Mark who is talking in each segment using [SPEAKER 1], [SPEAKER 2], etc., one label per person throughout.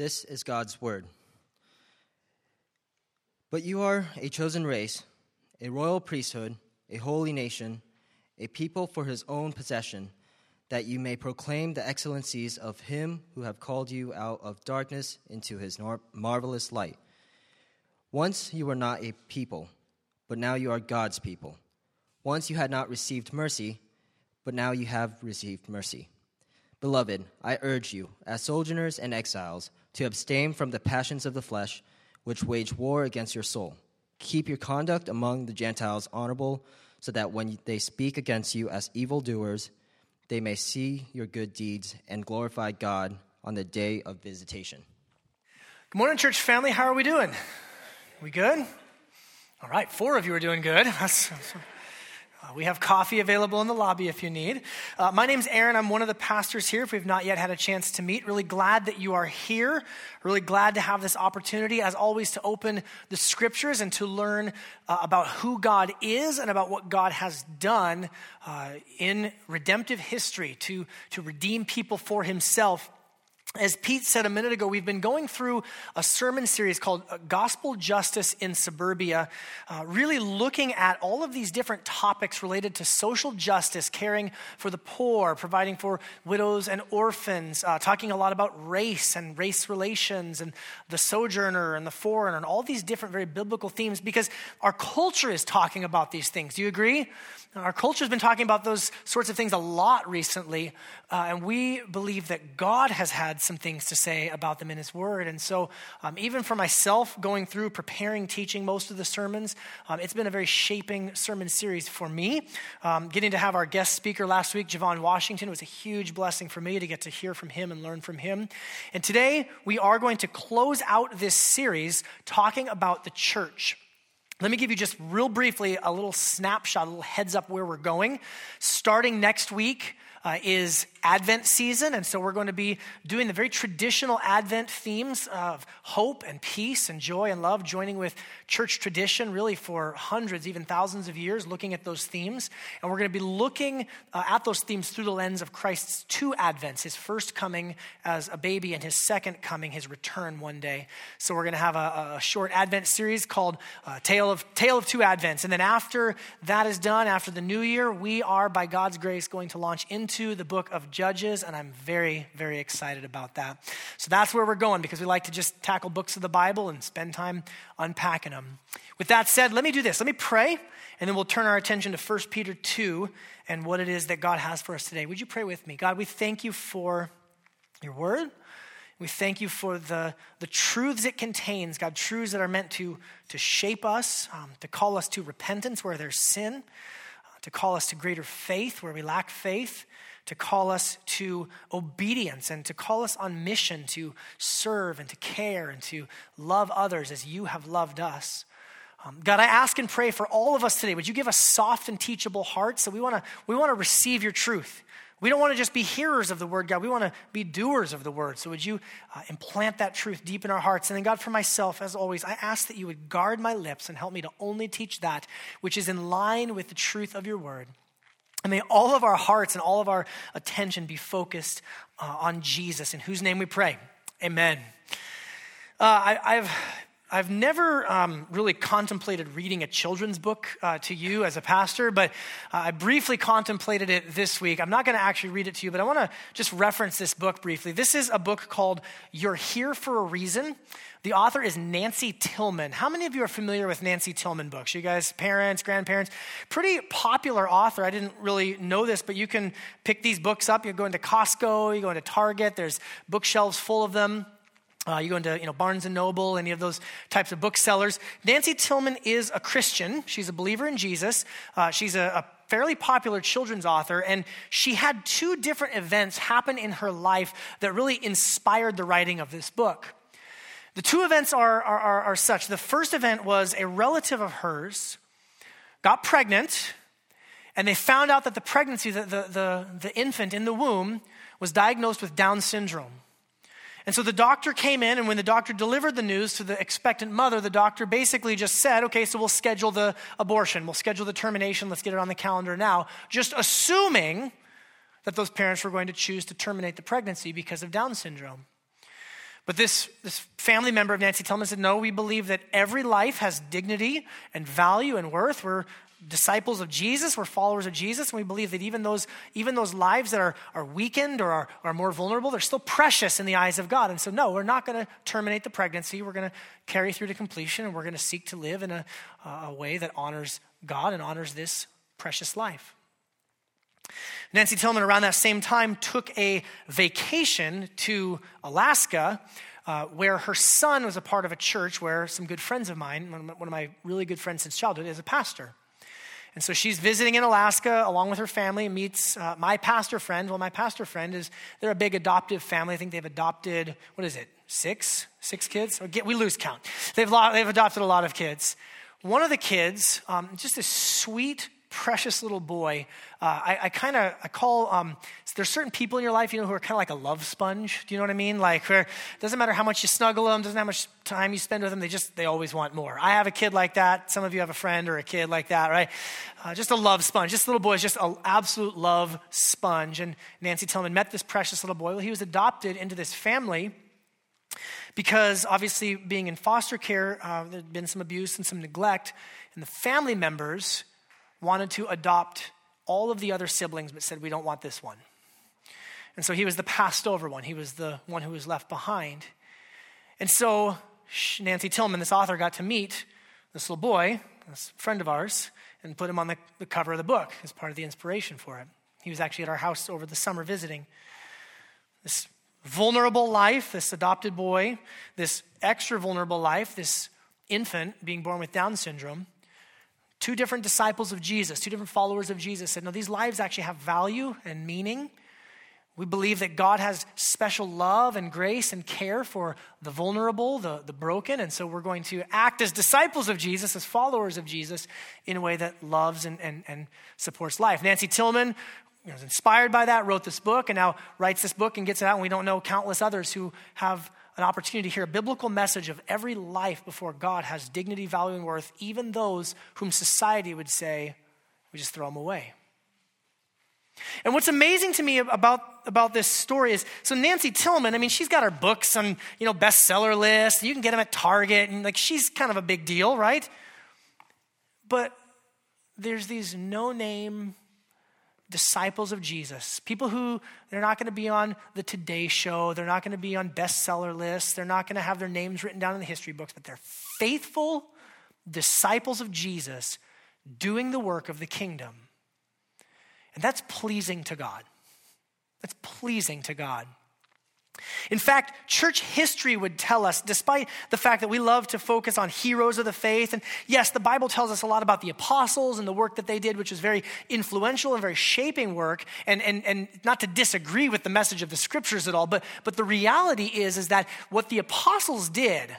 [SPEAKER 1] This is God's word. But you are a chosen race, a royal priesthood, a holy nation, a people for his own possession, that you may proclaim the excellencies of him who have called you out of darkness into his marvelous light. Once you were not a people, but now you are God's people. Once you had not received mercy, but now you have received mercy. Beloved, I urge you, as sojourners and exiles, to abstain from the passions of the flesh, which wage war against your soul. Keep your conduct among the Gentiles honorable, so that when they speak against you as evildoers, they may see your good deeds and glorify God on the day of visitation.
[SPEAKER 2] Good morning, church family. How are we doing? We good? All right, four of you are doing good. That's, uh, we have coffee available in the lobby if you need. Uh, my name's Aaron. I'm one of the pastors here. If we've not yet had a chance to meet, really glad that you are here. Really glad to have this opportunity, as always, to open the scriptures and to learn uh, about who God is and about what God has done uh, in redemptive history to, to redeem people for himself as Pete said a minute ago, we've been going through a sermon series called uh, Gospel Justice in Suburbia, uh, really looking at all of these different topics related to social justice, caring for the poor, providing for widows and orphans, uh, talking a lot about race and race relations and the sojourner and the foreigner and all these different very biblical themes because our culture is talking about these things. Do you agree? Our culture has been talking about those sorts of things a lot recently, uh, and we believe that God has had some things to say about them in His Word. And so, um, even for myself, going through preparing, teaching most of the sermons, um, it's been a very shaping sermon series for me. Um, getting to have our guest speaker last week, Javon Washington, was a huge blessing for me to get to hear from him and learn from him. And today, we are going to close out this series talking about the church. Let me give you just real briefly a little snapshot, a little heads up where we're going. Starting next week, uh, is Advent season, and so we're going to be doing the very traditional Advent themes of hope and peace and joy and love, joining with church tradition really for hundreds, even thousands of years, looking at those themes. And we're going to be looking uh, at those themes through the lens of Christ's two Advents his first coming as a baby and his second coming, his return one day. So we're going to have a, a short Advent series called uh, Tale, of, Tale of Two Advents. And then after that is done, after the new year, we are, by God's grace, going to launch into into the book of Judges, and I'm very, very excited about that. So that's where we're going because we like to just tackle books of the Bible and spend time unpacking them. With that said, let me do this. Let me pray, and then we'll turn our attention to 1 Peter 2 and what it is that God has for us today. Would you pray with me? God, we thank you for your word. We thank you for the, the truths it contains, God, truths that are meant to, to shape us, um, to call us to repentance where there's sin, to call us to greater faith where we lack faith, to call us to obedience and to call us on mission to serve and to care and to love others as you have loved us. Um, God, I ask and pray for all of us today. Would you give us soft and teachable hearts? So we want to we want to receive your truth. We don't want to just be hearers of the word, God. We want to be doers of the word. So would you uh, implant that truth deep in our hearts? And then, God, for myself, as always, I ask that you would guard my lips and help me to only teach that which is in line with the truth of your word. And may all of our hearts and all of our attention be focused uh, on Jesus, in whose name we pray. Amen. Uh, I, have I've never um, really contemplated reading a children's book uh, to you as a pastor, but uh, I briefly contemplated it this week. I'm not going to actually read it to you, but I want to just reference this book briefly. This is a book called You're Here for a Reason. The author is Nancy Tillman. How many of you are familiar with Nancy Tillman books? You guys, parents, grandparents? Pretty popular author. I didn't really know this, but you can pick these books up. You go into Costco, you go into Target, there's bookshelves full of them. Uh, you go into you know, Barnes and Noble, any of those types of booksellers. Nancy Tillman is a Christian. She's a believer in Jesus. Uh, she's a, a fairly popular children's author, and she had two different events happen in her life that really inspired the writing of this book. The two events are, are, are, are such. The first event was a relative of hers got pregnant, and they found out that the pregnancy, the, the, the, the infant in the womb, was diagnosed with Down syndrome. And so the doctor came in, and when the doctor delivered the news to the expectant mother, the doctor basically just said, okay, so we'll schedule the abortion, we'll schedule the termination, let's get it on the calendar now, just assuming that those parents were going to choose to terminate the pregnancy because of Down syndrome. But this, this family member of Nancy Tillman said, No, we believe that every life has dignity and value and worth. We're disciples of Jesus, we're followers of Jesus, and we believe that even those, even those lives that are, are weakened or are, are more vulnerable, they're still precious in the eyes of God. And so, no, we're not going to terminate the pregnancy. We're going to carry through to completion, and we're going to seek to live in a, a way that honors God and honors this precious life. Nancy Tillman, around that same time, took a vacation to Alaska. Uh, where her son was a part of a church where some good friends of mine, one of my really good friends since childhood, is a pastor. And so she's visiting in Alaska along with her family, and meets uh, my pastor friend. Well, my pastor friend is, they're a big adoptive family. I think they've adopted, what is it, six? Six kids? We lose count. They've, they've adopted a lot of kids. One of the kids, um, just a sweet, precious little boy. Uh, I, I kind of I call um, there's certain people in your life you know who are kind of like a love sponge. Do you know what I mean? Like where it doesn't matter how much you snuggle them, doesn't matter how much time you spend with them. They just they always want more. I have a kid like that. Some of you have a friend or a kid like that, right? Uh, just a love sponge. This little boy is just an absolute love sponge. And Nancy Tillman met this precious little boy. Well, he was adopted into this family because obviously being in foster care, uh, there'd been some abuse and some neglect, and the family members wanted to adopt all of the other siblings, but said, We don't want this one. And so he was the passed over one, he was the one who was left behind. And so Nancy Tillman, this author, got to meet this little boy, this friend of ours, and put him on the, the cover of the book as part of the inspiration for it. He was actually at our house over the summer visiting. This vulnerable life, this adopted boy, this extra vulnerable life, this infant being born with Down syndrome two different disciples of Jesus, two different followers of Jesus said, No, these lives actually have value and meaning. We believe that God has special love and grace and care for the vulnerable, the, the broken, and so we're going to act as disciples of Jesus, as followers of Jesus, in a way that loves and, and, and supports life. Nancy Tillman was inspired by that, wrote this book, and now writes this book and gets it out, and we don't know countless others who have an opportunity to hear a biblical message of every life before God has dignity, value, and worth, even those whom society would say, we just throw them away. And what's amazing to me about, about this story is so Nancy Tillman, I mean, she's got her books on, you know, bestseller lists. You can get them at Target, and like she's kind of a big deal, right? But there's these no name disciples of Jesus, people who they're not going to be on the Today Show, they're not going to be on bestseller lists, they're not going to have their names written down in the history books, but they're faithful disciples of Jesus doing the work of the kingdom. And that's pleasing to God. That's pleasing to God. In fact, church history would tell us, despite the fact that we love to focus on heroes of the faith, and yes, the Bible tells us a lot about the apostles and the work that they did, which was very influential and very shaping work, and, and, and not to disagree with the message of the scriptures at all, but, but the reality is, is that what the apostles did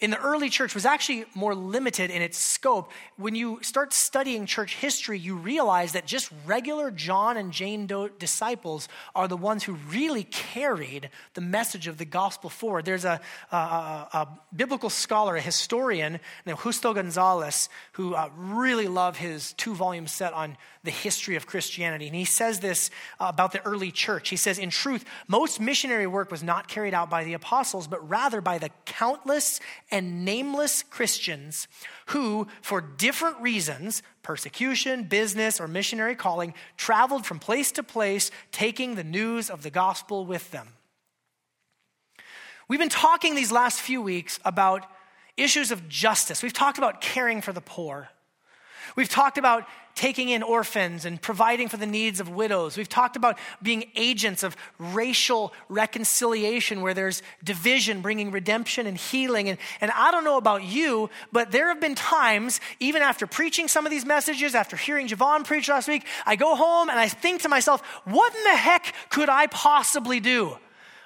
[SPEAKER 2] in the early church was actually more limited in its scope. When you start studying church history, you realize that just regular John and Jane Doe disciples are the ones who really carried the message of the gospel forward. There's a, a, a, biblical scholar, a historian named Justo Gonzalez, who uh, really loved his two volume set on the history of Christianity. And he says this uh, about the early church. He says, In truth, most missionary work was not carried out by the apostles, but rather by the countless and nameless Christians who, for different reasons, persecution, business, or missionary calling, traveled from place to place, taking the news of the gospel with them. We've been talking these last few weeks about issues of justice. We've talked about caring for the poor. We've talked about taking in orphans and providing for the needs of widows. We've talked about being agents of racial reconciliation where there's division, bringing redemption and healing. And, and I don't know about you, but there have been times, even after preaching some of these messages, after hearing Javon preach last week, I go home and I think to myself, what in the heck could I possibly do?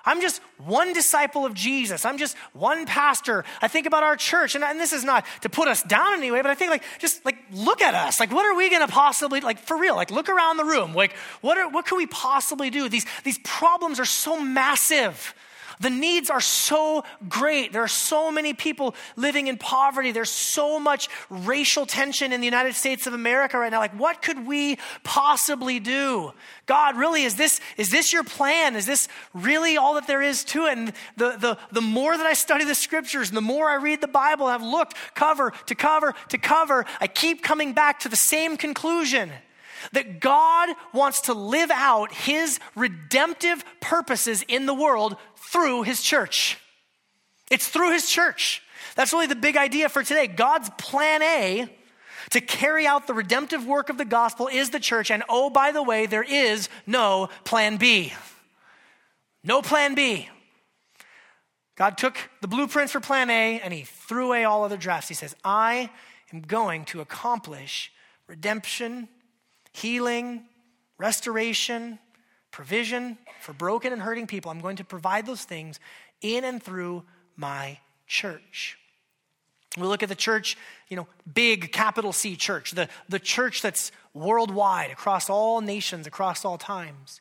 [SPEAKER 2] I'm just one disciple of Jesus. I'm just one pastor. I think about our church, and, and this is not to put us down anyway, but I think like just like look at us. Like, what are we to possibly like for real? Like, look around the room. Like, what are what can we possibly do? These these problems are so massive. The needs are so great. There are so many people living in poverty. There's so much racial tension in the United States of America right now. Like, what could we possibly do? God, really, is this, is this your plan? Is this really all that there is to it? And the, the, the more that I study the scriptures and the more I read the Bible, I've looked cover to cover to cover, I keep coming back to the same conclusion that God wants to live out his redemptive purposes in the world through his church. It's through his church. That's really the big idea for today. God's plan A to carry out the redemptive work of the gospel is the church. And oh, by the way, there is no plan B. No plan B. God took the blueprints for plan A and he threw away all other drafts. He says, I am going to accomplish redemption healing, restoration, provision for broken and hurting people. I'm going to provide those things in and through my church. We look at the church, you know, big capital C church, the, the church that's worldwide, across all nations, across all times.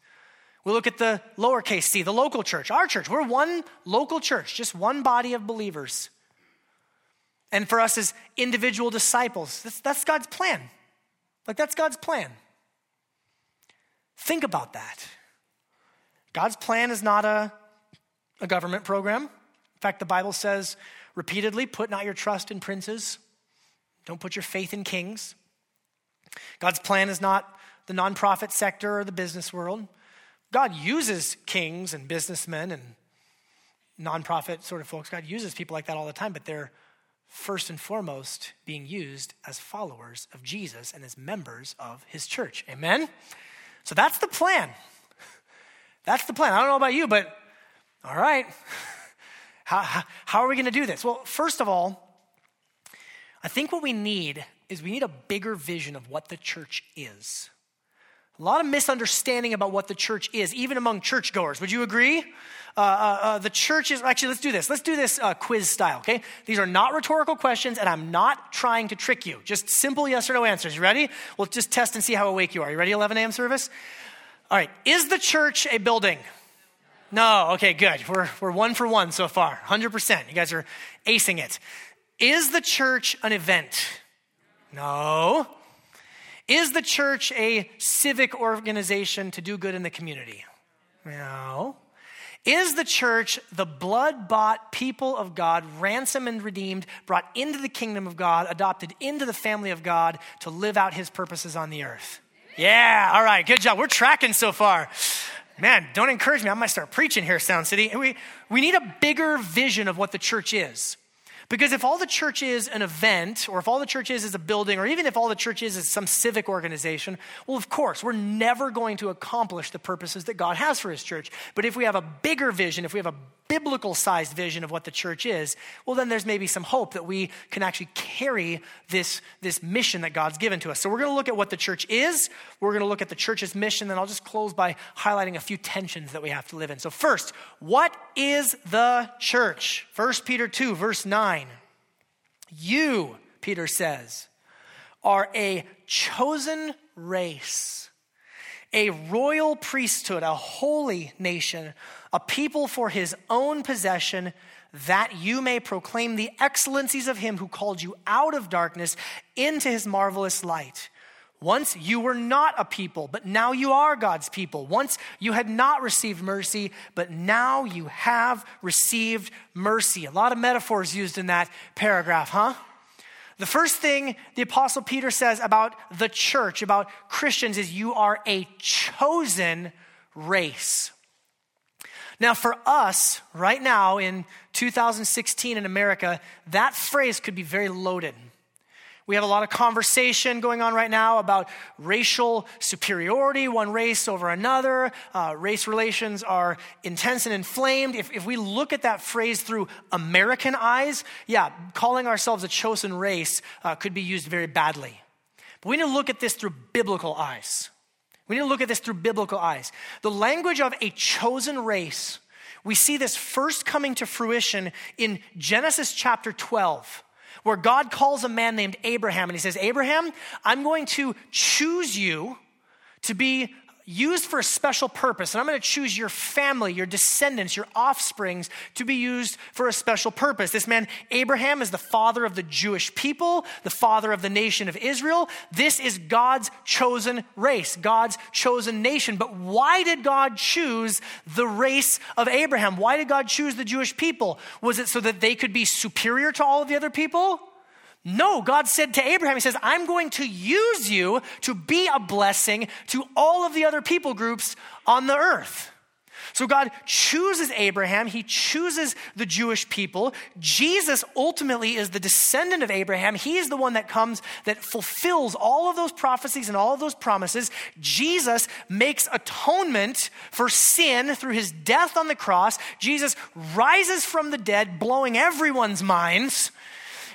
[SPEAKER 2] We look at the lowercase c, the local church, our church. We're one local church, just one body of believers. And for us as individual disciples, that's, that's God's plan. Like, that's God's plan. Think about that. God's plan is not a, a government program. In fact, the Bible says repeatedly put not your trust in princes, don't put your faith in kings. God's plan is not the nonprofit sector or the business world. God uses kings and businessmen and nonprofit sort of folks. God uses people like that all the time, but they're first and foremost being used as followers of Jesus and as members of his church. Amen? So that's the plan. That's the plan. I don't know about you, but all right. How, how, are we going to do this? Well, first of all, I think what we need is we need a bigger vision of what the church is. A lot of misunderstanding about what the church is, even among churchgoers. Would you agree? Uh, uh, uh, the church is, actually, let's do this. Let's do this uh, quiz style, okay? These are not rhetorical questions, and I'm not trying to trick you. Just simple yes or no answers. You ready? We'll just test and see how awake you are. You ready, 11 a.m. service? All right. Is the church a building? No. Okay, good. We're, we're one for one so far. 100%. You guys are acing it. Is the church an event? No. Is the church a civic organization to do good in the community? No. Is the church the blood bought people of God, ransomed and redeemed, brought into the kingdom of God, adopted into the family of God to live out his purposes on the earth? Yeah, all right, good job. We're tracking so far. Man, don't encourage me. I might start preaching here, Sound City. We, we need a bigger vision of what the church is. Because if all the church is an event, or if all the church is is a building, or even if all the church is is some civic organization, well, of course, we're never going to accomplish the purposes that God has for his church. But if we have a bigger vision, if we have a biblical sized vision of what the church is, well, then there's maybe some hope that we can actually carry this, this mission that God's given to us. So we're going to look at what the church is. We're going to look at the church's mission. Then I'll just close by highlighting a few tensions that we have to live in. So, first, what is the church? 1 Peter 2, verse 9. You, Peter says, are a chosen race, a royal priesthood, a holy nation a people for his own possession, that you may proclaim the excellencies of him who called you out of darkness into his marvelous light. Once you were not a people, but now you are God's people. Once you had not received mercy, but now you have received mercy. A lot of metaphors used in that paragraph, huh? The first thing the Apostle Peter says about the church, about Christians, is you are a chosen race. Now, for us, right now in 2016 in America, that phrase could be very loaded. We have a lot of conversation going on right now about racial superiority, one race over another. Uh, race relations are intense and inflamed. If, if we look at that phrase through American eyes, yeah, calling ourselves a chosen race uh, could be used very badly. But we need to look at this through biblical eyes. We need to look at this through biblical eyes. The language of a chosen race, we see this first coming to fruition in Genesis chapter 12, where God calls a man named Abraham and he says, Abraham, I'm going to choose you to be used for a special purpose. And I'm going to choose your family, your descendants, your offsprings to be used for a special purpose. This man, Abraham, is the father of the Jewish people, the father of the nation of Israel. This is God's chosen race, God's chosen nation. But why did God choose the race of Abraham? Why did God choose the Jewish people? Was it so that they could be superior to all of the other people? No, God said to Abraham, He says, I'm going to use you to be a blessing to all of the other people groups on the earth. So God chooses Abraham, He chooses the Jewish people. Jesus ultimately is the descendant of Abraham. He is the one that comes, that fulfills all of those prophecies and all of those promises. Jesus makes atonement for sin through His death on the cross. Jesus rises from the dead, blowing everyone's minds.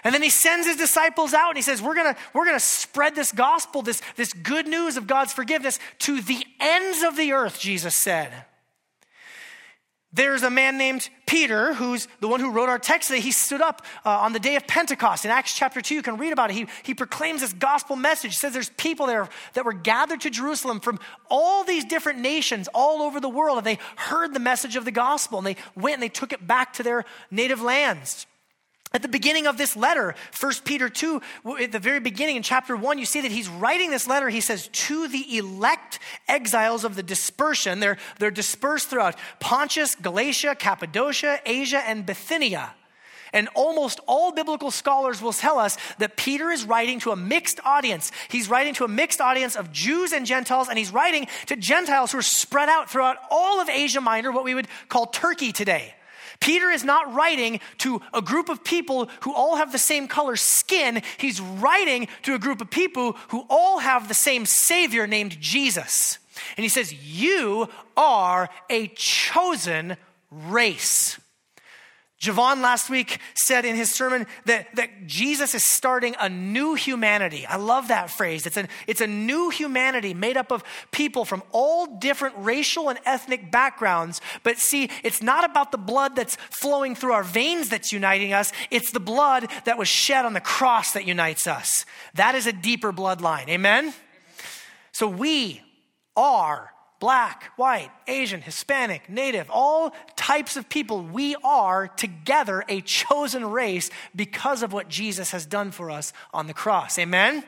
[SPEAKER 2] And then he sends his disciples out and he says, We're gonna, we're gonna spread this gospel, this, this good news of God's forgiveness to the ends of the earth, Jesus said. There's a man named Peter, who's the one who wrote our text today. He stood up uh, on the day of Pentecost in Acts chapter 2. You can read about it. He, he proclaims this gospel message. He says there's people there that were gathered to Jerusalem from all these different nations all over the world, and they heard the message of the gospel, and they went and they took it back to their native lands. At the beginning of this letter, 1 Peter 2, at the very beginning in chapter 1, you see that he's writing this letter. He says, To the elect exiles of the dispersion, they're, they're dispersed throughout Pontus, Galatia, Cappadocia, Asia, and Bithynia. And almost all biblical scholars will tell us that Peter is writing to a mixed audience. He's writing to a mixed audience of Jews and Gentiles, and he's writing to Gentiles who are spread out throughout all of Asia Minor, what we would call Turkey today. Peter is not writing to a group of people who all have the same color skin. He's writing to a group of people who all have the same Savior named Jesus. And he says, You are a chosen race. Javon last week said in his sermon that, that Jesus is starting a new humanity. I love that phrase. It's a, it's a new humanity made up of people from all different racial and ethnic backgrounds. But see, it's not about the blood that's flowing through our veins that's uniting us, it's the blood that was shed on the cross that unites us. That is a deeper bloodline. Amen? So we are black, white, Asian, Hispanic, Native, all types of people, we are together a chosen race because of what Jesus has done for us on the cross. Amen?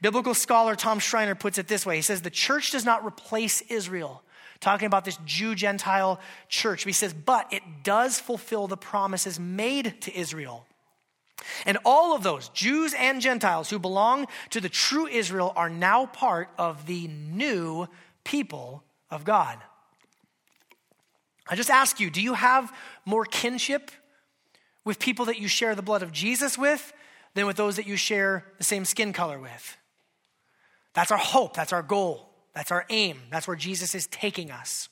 [SPEAKER 2] Biblical scholar Tom Schreiner puts it this way He says, The church does not replace Israel. Talking about this Jew Gentile church. He says, but it does fulfill the promises made to Israel. And all of those, Jews and Gentiles who belong to the true Israel, are now part of the new people of God. I just ask you do you have more kinship with people that you share the blood of Jesus with than with those that you share the same skin color with? That's our hope, that's our goal, that's our aim, that's where Jesus is taking us.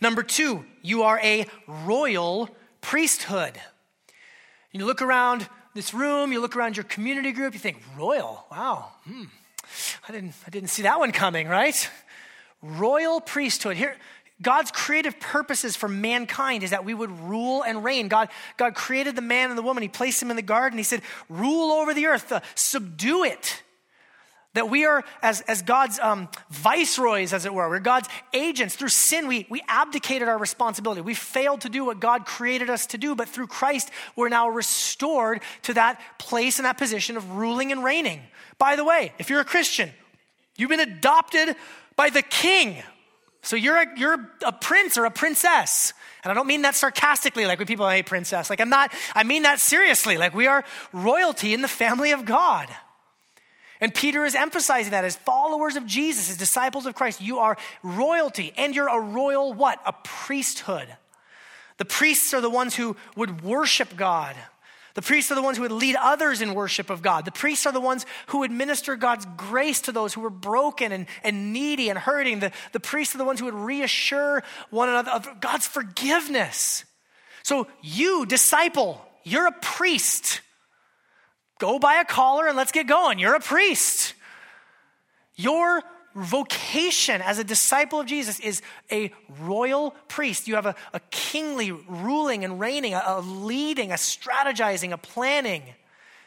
[SPEAKER 2] Number two, you are a royal priesthood. You look around this room, you look around your community group, you think, royal, wow, hmm. I, didn't, I didn't see that one coming, right? Royal priesthood. Here, God's creative purposes for mankind is that we would rule and reign. God, God created the man and the woman. He placed them in the garden. He said, rule over the earth, uh, subdue it. That we are, as, as God's um, viceroys, as it were, we're God's agents. Through sin, we, we abdicated our responsibility. We failed to do what God created us to do, but through Christ, we're now restored to that place and that position of ruling and reigning. By the way, if you're a Christian, you've been adopted by the king. So you're a, you're a prince or a princess. And I don't mean that sarcastically, like when people, hey, princess. Like I'm not, I mean that seriously. Like we are royalty in the family of God. And Peter is emphasizing that as followers of Jesus, as disciples of Christ, you are royalty. And you're a royal what? A priesthood. The priests are the ones who would worship God. The priests are the ones who would lead others in worship of God. The priests are the ones who would minister God's grace to those who were broken and, and needy and hurting. The, the priests are the ones who would reassure one another of God's forgiveness. So, you, disciple, you're a priest. Go buy a collar and let's get going. You're a priest. Your vocation as a disciple of Jesus is a royal priest. You have a, a kingly ruling and reigning, a, a leading, a strategizing, a planning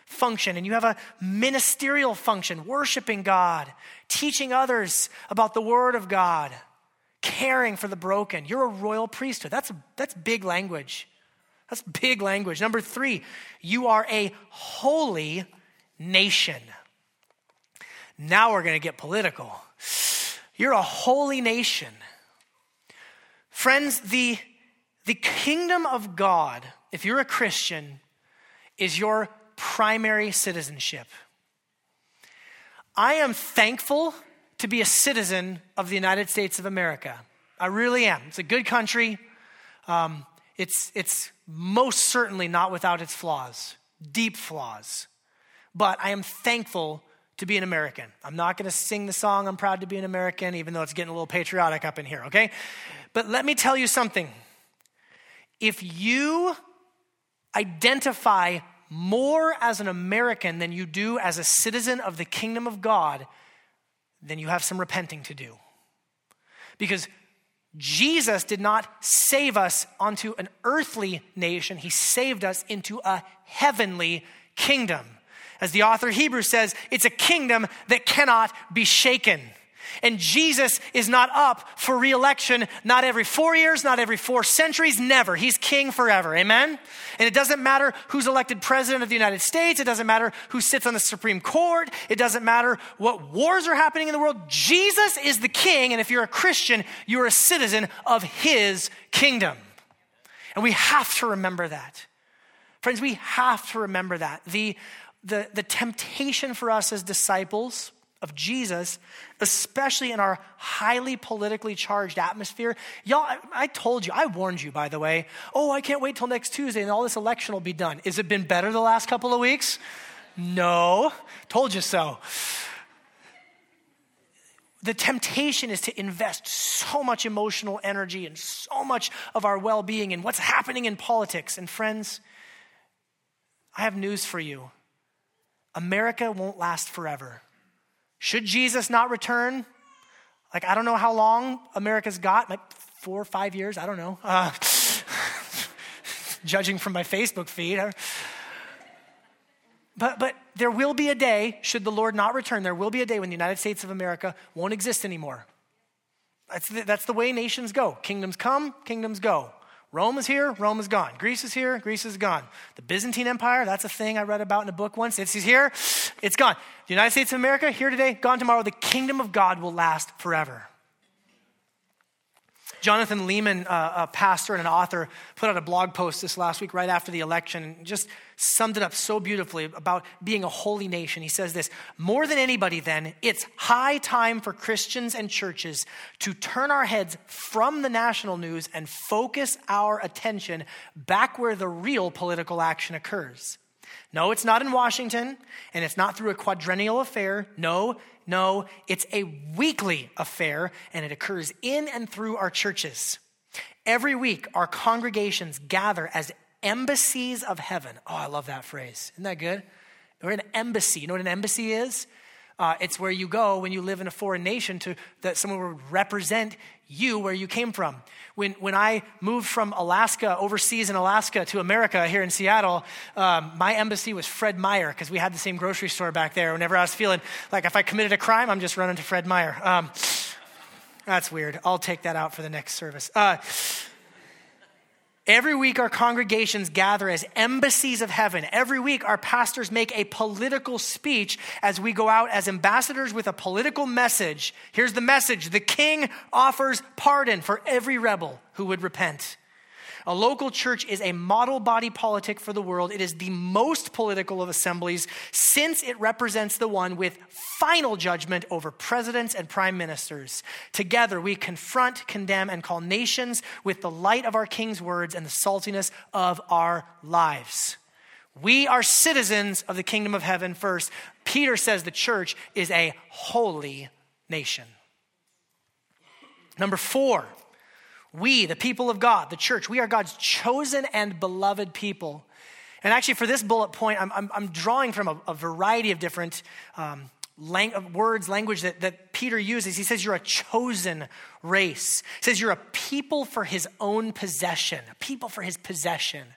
[SPEAKER 2] function and you have a ministerial function, worshiping God, teaching others about the Word of God, caring for the broken. You're a royal priesthood. That's, that's big language. That's big language. Number three, you are a holy nation. Now we're going to get political. You're a holy nation. Friends, the, the kingdom of God, if you're a Christian, is your primary citizenship. I am thankful to be a citizen of the United States of America. I really am. It's a good country. Um, it's, it's most certainly not without its flaws, deep flaws. But I am thankful to be an American. I'm not going to sing the song, I'm proud to be an American, even though it's getting a little patriotic up in here, okay? But let me tell you something. If you identify more as an American than you do as a citizen of the kingdom of God, then you have some repenting to do. Because Jesus did not save us onto an earthly nation, He saved us into a heavenly kingdom. As the author Hebrews says, it's a kingdom that cannot be shaken. And Jesus is not up for reelection, not every four years, not every four centuries, never. He's king forever. Amen? And it doesn't matter who's elected president of the United States. It doesn't matter who sits on the Supreme Court. It doesn't matter what wars are happening in the world. Jesus is the king. And if you're a Christian, you're a citizen of his kingdom. And we have to remember that. Friends, we have to remember that. The, the, the temptation for us as disciples of Jesus, especially in our highly politically charged atmosphere. Y'all, I, I, told you, I warned you, by the way. Oh, I can't wait till next Tuesday and all this election will be done. Has it been better the last couple of weeks? No. Told you so. The temptation is to invest so much emotional energy and so much of our well being in what's happening in politics. And friends, I have news for you America won't last forever. Should Jesus not return? Like, I don't know how long America's got, like four or five years, I don't know. Uh, judging from my Facebook feed. But, but there will be a day, should the Lord not return, there will be a day when the United States of America won't exist anymore. That's the, that's the way nations go. Kingdoms come, kingdoms go. Rome is here, Rome is gone. Greece is here, Greece is gone. The Byzantine Empire, that's a thing I read about in a book once. It's here, it's gone. The United States of America, here today, gone tomorrow. The kingdom of God will last forever. Jonathan Leeman, uh, a pastor and an author, put out a blog post this last week right after the election and just summed it up so beautifully about being a holy nation. He says this More than anybody, then, it's high time for Christians and churches to turn our heads from the national news and focus our attention back where the real political action occurs. No, it's not in Washington, and it's not through a quadrennial affair. No, no, it's a weekly affair, and it occurs in and through our churches. Every week, our congregations gather as embassies of heaven. Oh, I love that phrase. Isn't that good? We're an embassy. You know what an embassy is? Uh, it's where you go when you live in a foreign nation to that someone would represent you where you came from. When, when I moved from Alaska, overseas in Alaska, to America here in Seattle, um, my embassy was Fred Meyer because we had the same grocery store back there. Whenever I was feeling like if I committed a crime, I'm just running to Fred Meyer. Um, that's weird. I'll take that out for the next service. Uh, Every week, our congregations gather as embassies of heaven. Every week, our pastors make a political speech as we go out as ambassadors with a political message. Here's the message The king offers pardon for every rebel who would repent. A local church is a model body politic for the world. It is the most political of assemblies since it represents the one with final judgment over presidents and prime ministers. Together, we confront, condemn, and call nations with the light of our King's words and the saltiness of our lives. We are citizens of the kingdom of heaven first. Peter says the church is a holy nation. Number four, we, the people of God, the church, we are God's chosen and beloved people. And actually, for this bullet point, I'm, I'm, I'm drawing from a, a, variety of different um, lang- words, language that, that Peter uses. He says, You're a chosen race. He says, You're a people for his own possession, a people for his possession.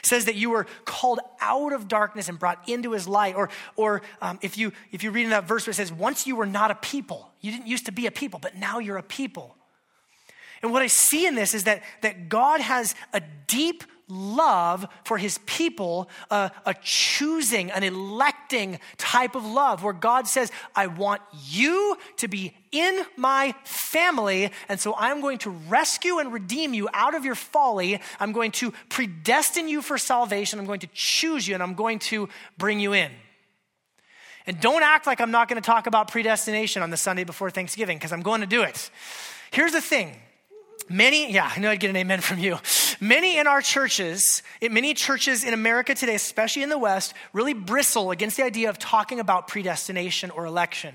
[SPEAKER 2] It says that you were called out of darkness and brought into his light. Or, or um, if, you, if you read in that verse where it says, once you were not a people, you didn't used to be a people, but now you're a people. And what I see in this is that, that God has a deep love for his people, a, a, choosing, an electing type of love where God says, I want you to be in my family, and so I'm going to rescue and redeem you out of your folly. I'm going to predestine you for salvation. I'm going to choose you, and I'm going to bring you in. And don't act like I'm not going to talk about predestination on the Sunday before Thanksgiving, because I'm going to do it. Here's the thing Many, yeah, I know I'd get an amen from you. Many in our churches, many churches in America today, especially in the West, really bristle against the idea of talking about predestination or election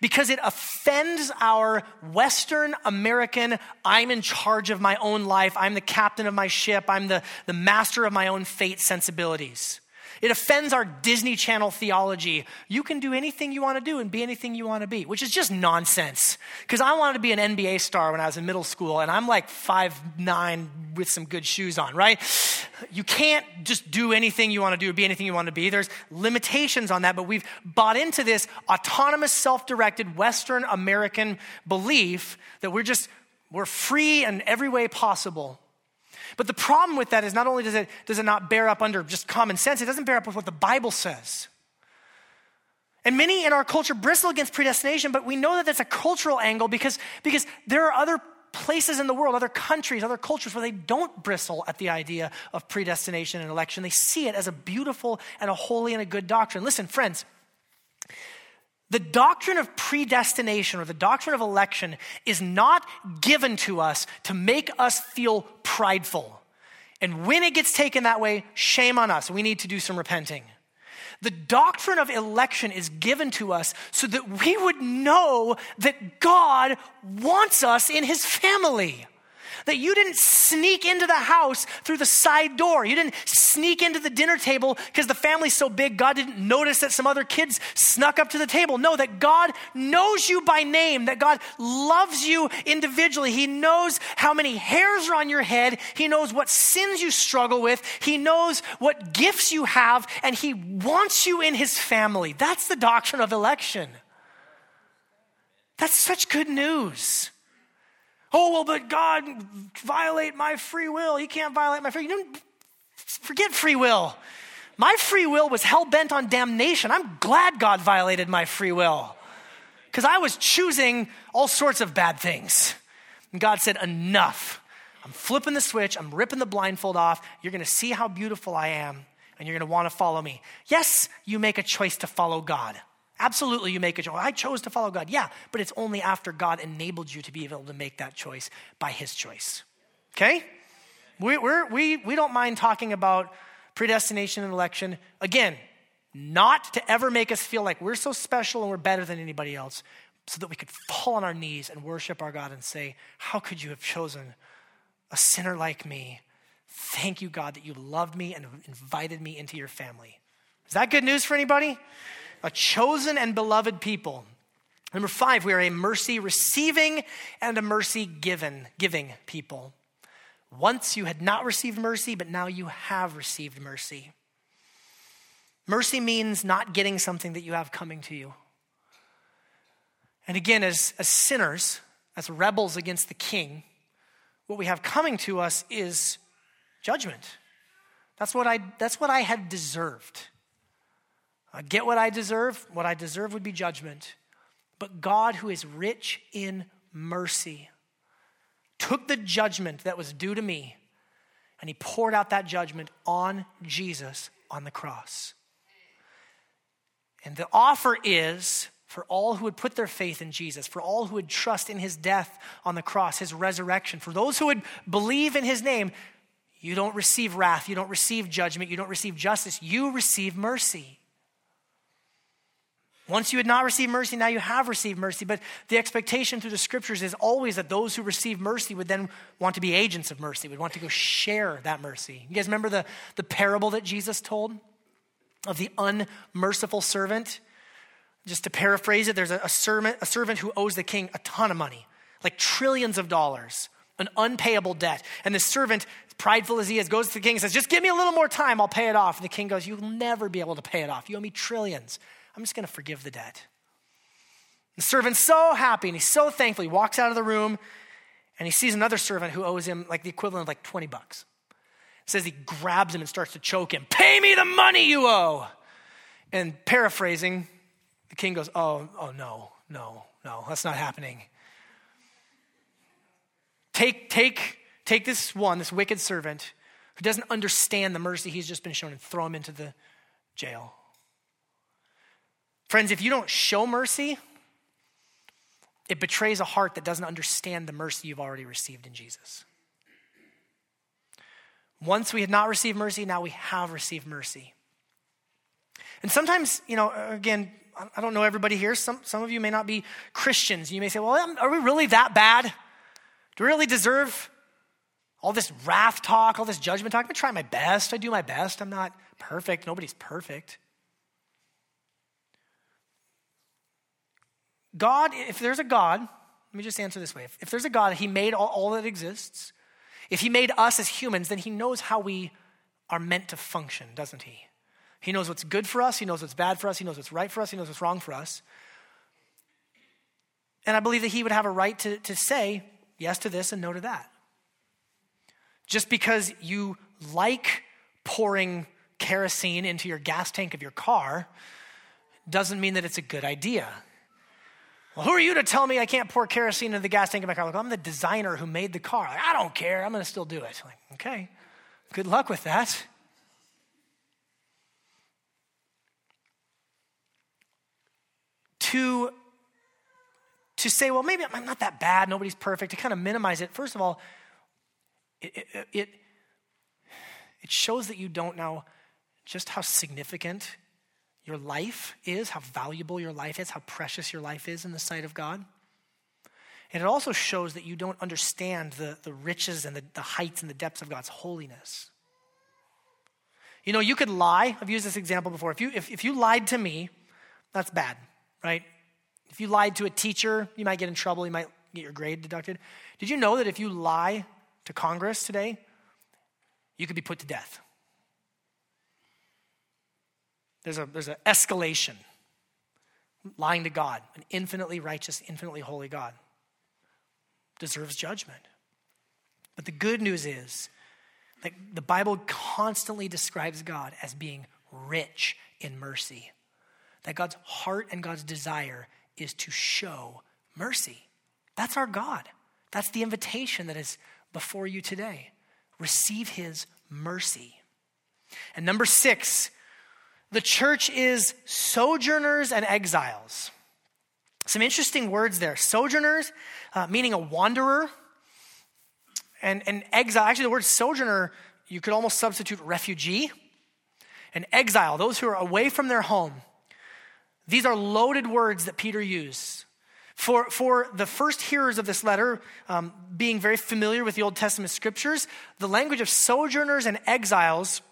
[SPEAKER 2] because it offends our Western American, I'm in charge of my own life, I'm the captain of my ship, I'm the, the master of my own fate sensibilities. It offends our Disney Channel theology. You can do anything you want to do and be anything you want to be, which is just nonsense. Because I wanted to be an NBA star when I was in middle school, and I'm like five nine with some good shoes on, right? You can't just do anything you want to do or be anything you want to be. There's limitations on that, but we've bought into this autonomous, self directed Western American belief that we're just, we're free in every way possible. But the problem with that is not only does it, does it not bear up under just common sense, it doesn't bear up with what the Bible says. And many in our culture bristle against predestination, but we know that that's a cultural angle because, because there are other places in the world, other countries, other cultures where they don't bristle at the idea of predestination and election. They see it as a beautiful and a holy and a good doctrine. Listen, friends, the doctrine of predestination or the doctrine of election is not given to us to make us feel prideful. And when it gets taken that way, shame on us. We need to do some repenting. The doctrine of election is given to us so that we would know that God wants us in his family. That you didn't sneak into the house through the side door. You didn't sneak into the dinner table because the family's so big, God didn't notice that some other kids snuck up to the table. No, that God knows you by name, that God loves you individually. He knows how many hairs are on your head, He knows what sins you struggle with, He knows what gifts you have, and He wants you in His family. That's the doctrine of election. That's such good news. Oh, well, but God violate my free will. He can't violate my free will. Forget free will. My free will was hell bent on damnation. I'm glad God violated my free will because I was choosing all sorts of bad things. And God said, Enough. I'm flipping the switch. I'm ripping the blindfold off. You're going to see how beautiful I am, and you're going to want to follow me. Yes, you make a choice to follow God. Absolutely, you make a choice. I chose to follow God. Yeah, but it's only after God enabled you to be able to make that choice by His choice. Okay? We, we, we don't mind talking about predestination and election. Again, not to ever make us feel like we're so special and we're better than anybody else, so that we could fall on our knees and worship our God and say, How could you have chosen a sinner like me? Thank you, God, that you loved me and invited me into your family. Is that good news for anybody? A chosen and beloved people. Number five, we are a mercy receiving and a mercy given, giving people. Once you had not received mercy, but now you have received mercy. Mercy means not getting something that you have coming to you. And again, as, as sinners, as rebels against the king, what we have coming to us is judgment. That's what I, that's what I had deserved. I get what I deserve. What I deserve would be judgment. But God, who is rich in mercy, took the judgment that was due to me and he poured out that judgment on Jesus on the cross. And the offer is for all who would put their faith in Jesus, for all who would trust in his death on the cross, his resurrection, for those who would believe in his name, you don't receive wrath, you don't receive judgment, you don't receive justice, you receive mercy. Once you had not received mercy, now you have received mercy. But the expectation through the scriptures is always that those who receive mercy would then want to be agents of mercy, would want to go share that mercy. You guys remember the, the parable that Jesus told of the unmerciful servant? Just to paraphrase it, there's a, a, servant, a servant who owes the king a ton of money, like trillions of dollars, an unpayable debt. And the servant prideful as he is, goes to the king and says, Just give me a little more time, I'll pay it off. And the king goes, You'll never be able to pay it off. You owe me trillions. I'm just going to forgive the debt. The servant's so happy and he's so thankful. He walks out of the room and he sees another servant who owes him like the equivalent of like 20 bucks. It says he grabs him and starts to choke him. Pay me the money you owe. And paraphrasing, the king goes, Oh, oh no, no, no, that's not happening. Take, take, take this one, this wicked servant who doesn't understand the mercy he's just been shown and throw him into the jail. Friends, if you don't show mercy, it betrays a heart that doesn't understand the mercy you've already received in Jesus. Once we had not received mercy, now we have received mercy. And sometimes, you know, again, I don't know everybody here. Some, some of you may not be Christians. You may say, well, are we really that bad? Do we really deserve all this wrath talk, all this judgment talk? I try my best. I do my best. I'm not perfect. Nobody's perfect. God, if there's a God, let me just answer this way. If, if there's a God, He made all, all that exists. If He made us as humans, then He knows how we are meant to function, doesn't He? He knows what's good for us, He knows what's bad for us, He knows what's right for us, He knows what's wrong for us. And I believe that He would have a right to, to say yes to this and no to that. Just because you like pouring kerosene into your gas tank of your car doesn't mean that it's a good idea. Well, who are you to tell me I can't pour kerosene into the gas tank of my car? Like, I'm the designer who made the car. Like, I don't care. I'm going to still do it. Like, okay, good luck with that. To, to say, well, maybe I'm not that bad. Nobody's perfect. To kind of minimize it. First of all, it, it, it, it shows that you don't know just how significant your life is, how valuable your life is, how precious your life is in the sight of God. And it also shows that you don't understand the, the riches and the, the heights and the depths of God's holiness. You know, you could lie. I've used this example before. If you, if, if you lied to me, that's bad, right? If you lied to a teacher, you might get in trouble. You might get your grade deducted. Did you know that if you lie to Congress today, you could be put to death? There's a there's an escalation. Lying to God, an infinitely righteous, infinitely holy God, deserves judgment. But the good news is that the Bible constantly describes God as being rich in mercy. That God's heart and God's desire is to show mercy. That's our God. That's the invitation that is before you today. Receive his mercy. And number six, the church is sojourners and exiles. Some interesting words there. Sojourners, uh, meaning a wanderer, and, and exile. Actually, the word sojourner, you could almost substitute refugee. And exile, those who are away from their home. These are loaded words that Peter used. For, for the first hearers of this letter, um, being very familiar with the Old Testament scriptures, the language of sojourners and exiles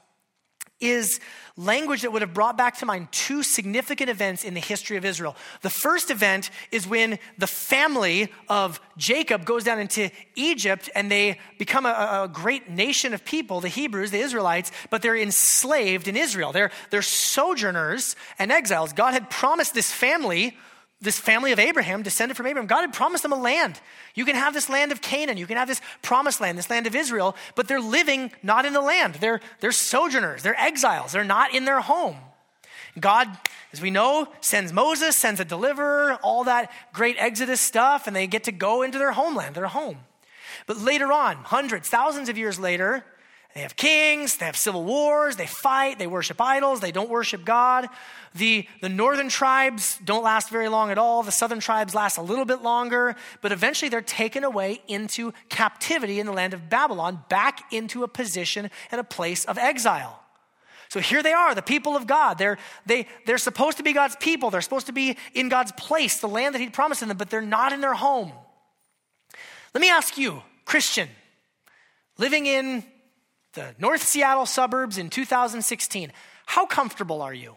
[SPEAKER 2] is language that would have brought back to mind two significant events in the history of Israel. The first event is when the family of Jacob goes down into Egypt and they become a, a, great nation of people, the Hebrews, the Israelites, but they're enslaved in Israel. They're, they're sojourners and exiles. God had promised this family this family of Abraham, descended from Abraham, God had promised them a land. You can have this land of Canaan. You can have this promised land, this land of Israel, but they're living not in the land. They're, they're sojourners. They're exiles. They're not in their home. God, as we know, sends Moses, sends a deliverer, all that great Exodus stuff, and they get to go into their homeland, their home. But later on, hundreds, thousands of years later, they have kings, they have civil wars, they fight, they worship idols, they don't worship God. The, the northern tribes don't last very long at all. The southern tribes last a little bit longer, but eventually they're taken away into captivity in the land of Babylon, back into a position and a place of exile. So here they are, the people of God. They're, they, they're supposed to be God's people. They're supposed to be in God's place, the land that He'd promised them, but they're not in their home. Let me ask you, Christian, living in the North Seattle suburbs in 2016. How comfortable are you?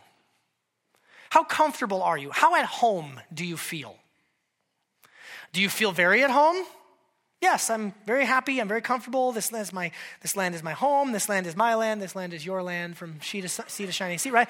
[SPEAKER 2] How comfortable are you? How at home do you feel? Do you feel very at home? Yes, I'm very happy. I'm very comfortable. This land is my, this land is my home. This land is my land. This land is your land from sea to, sea to shining sea, right?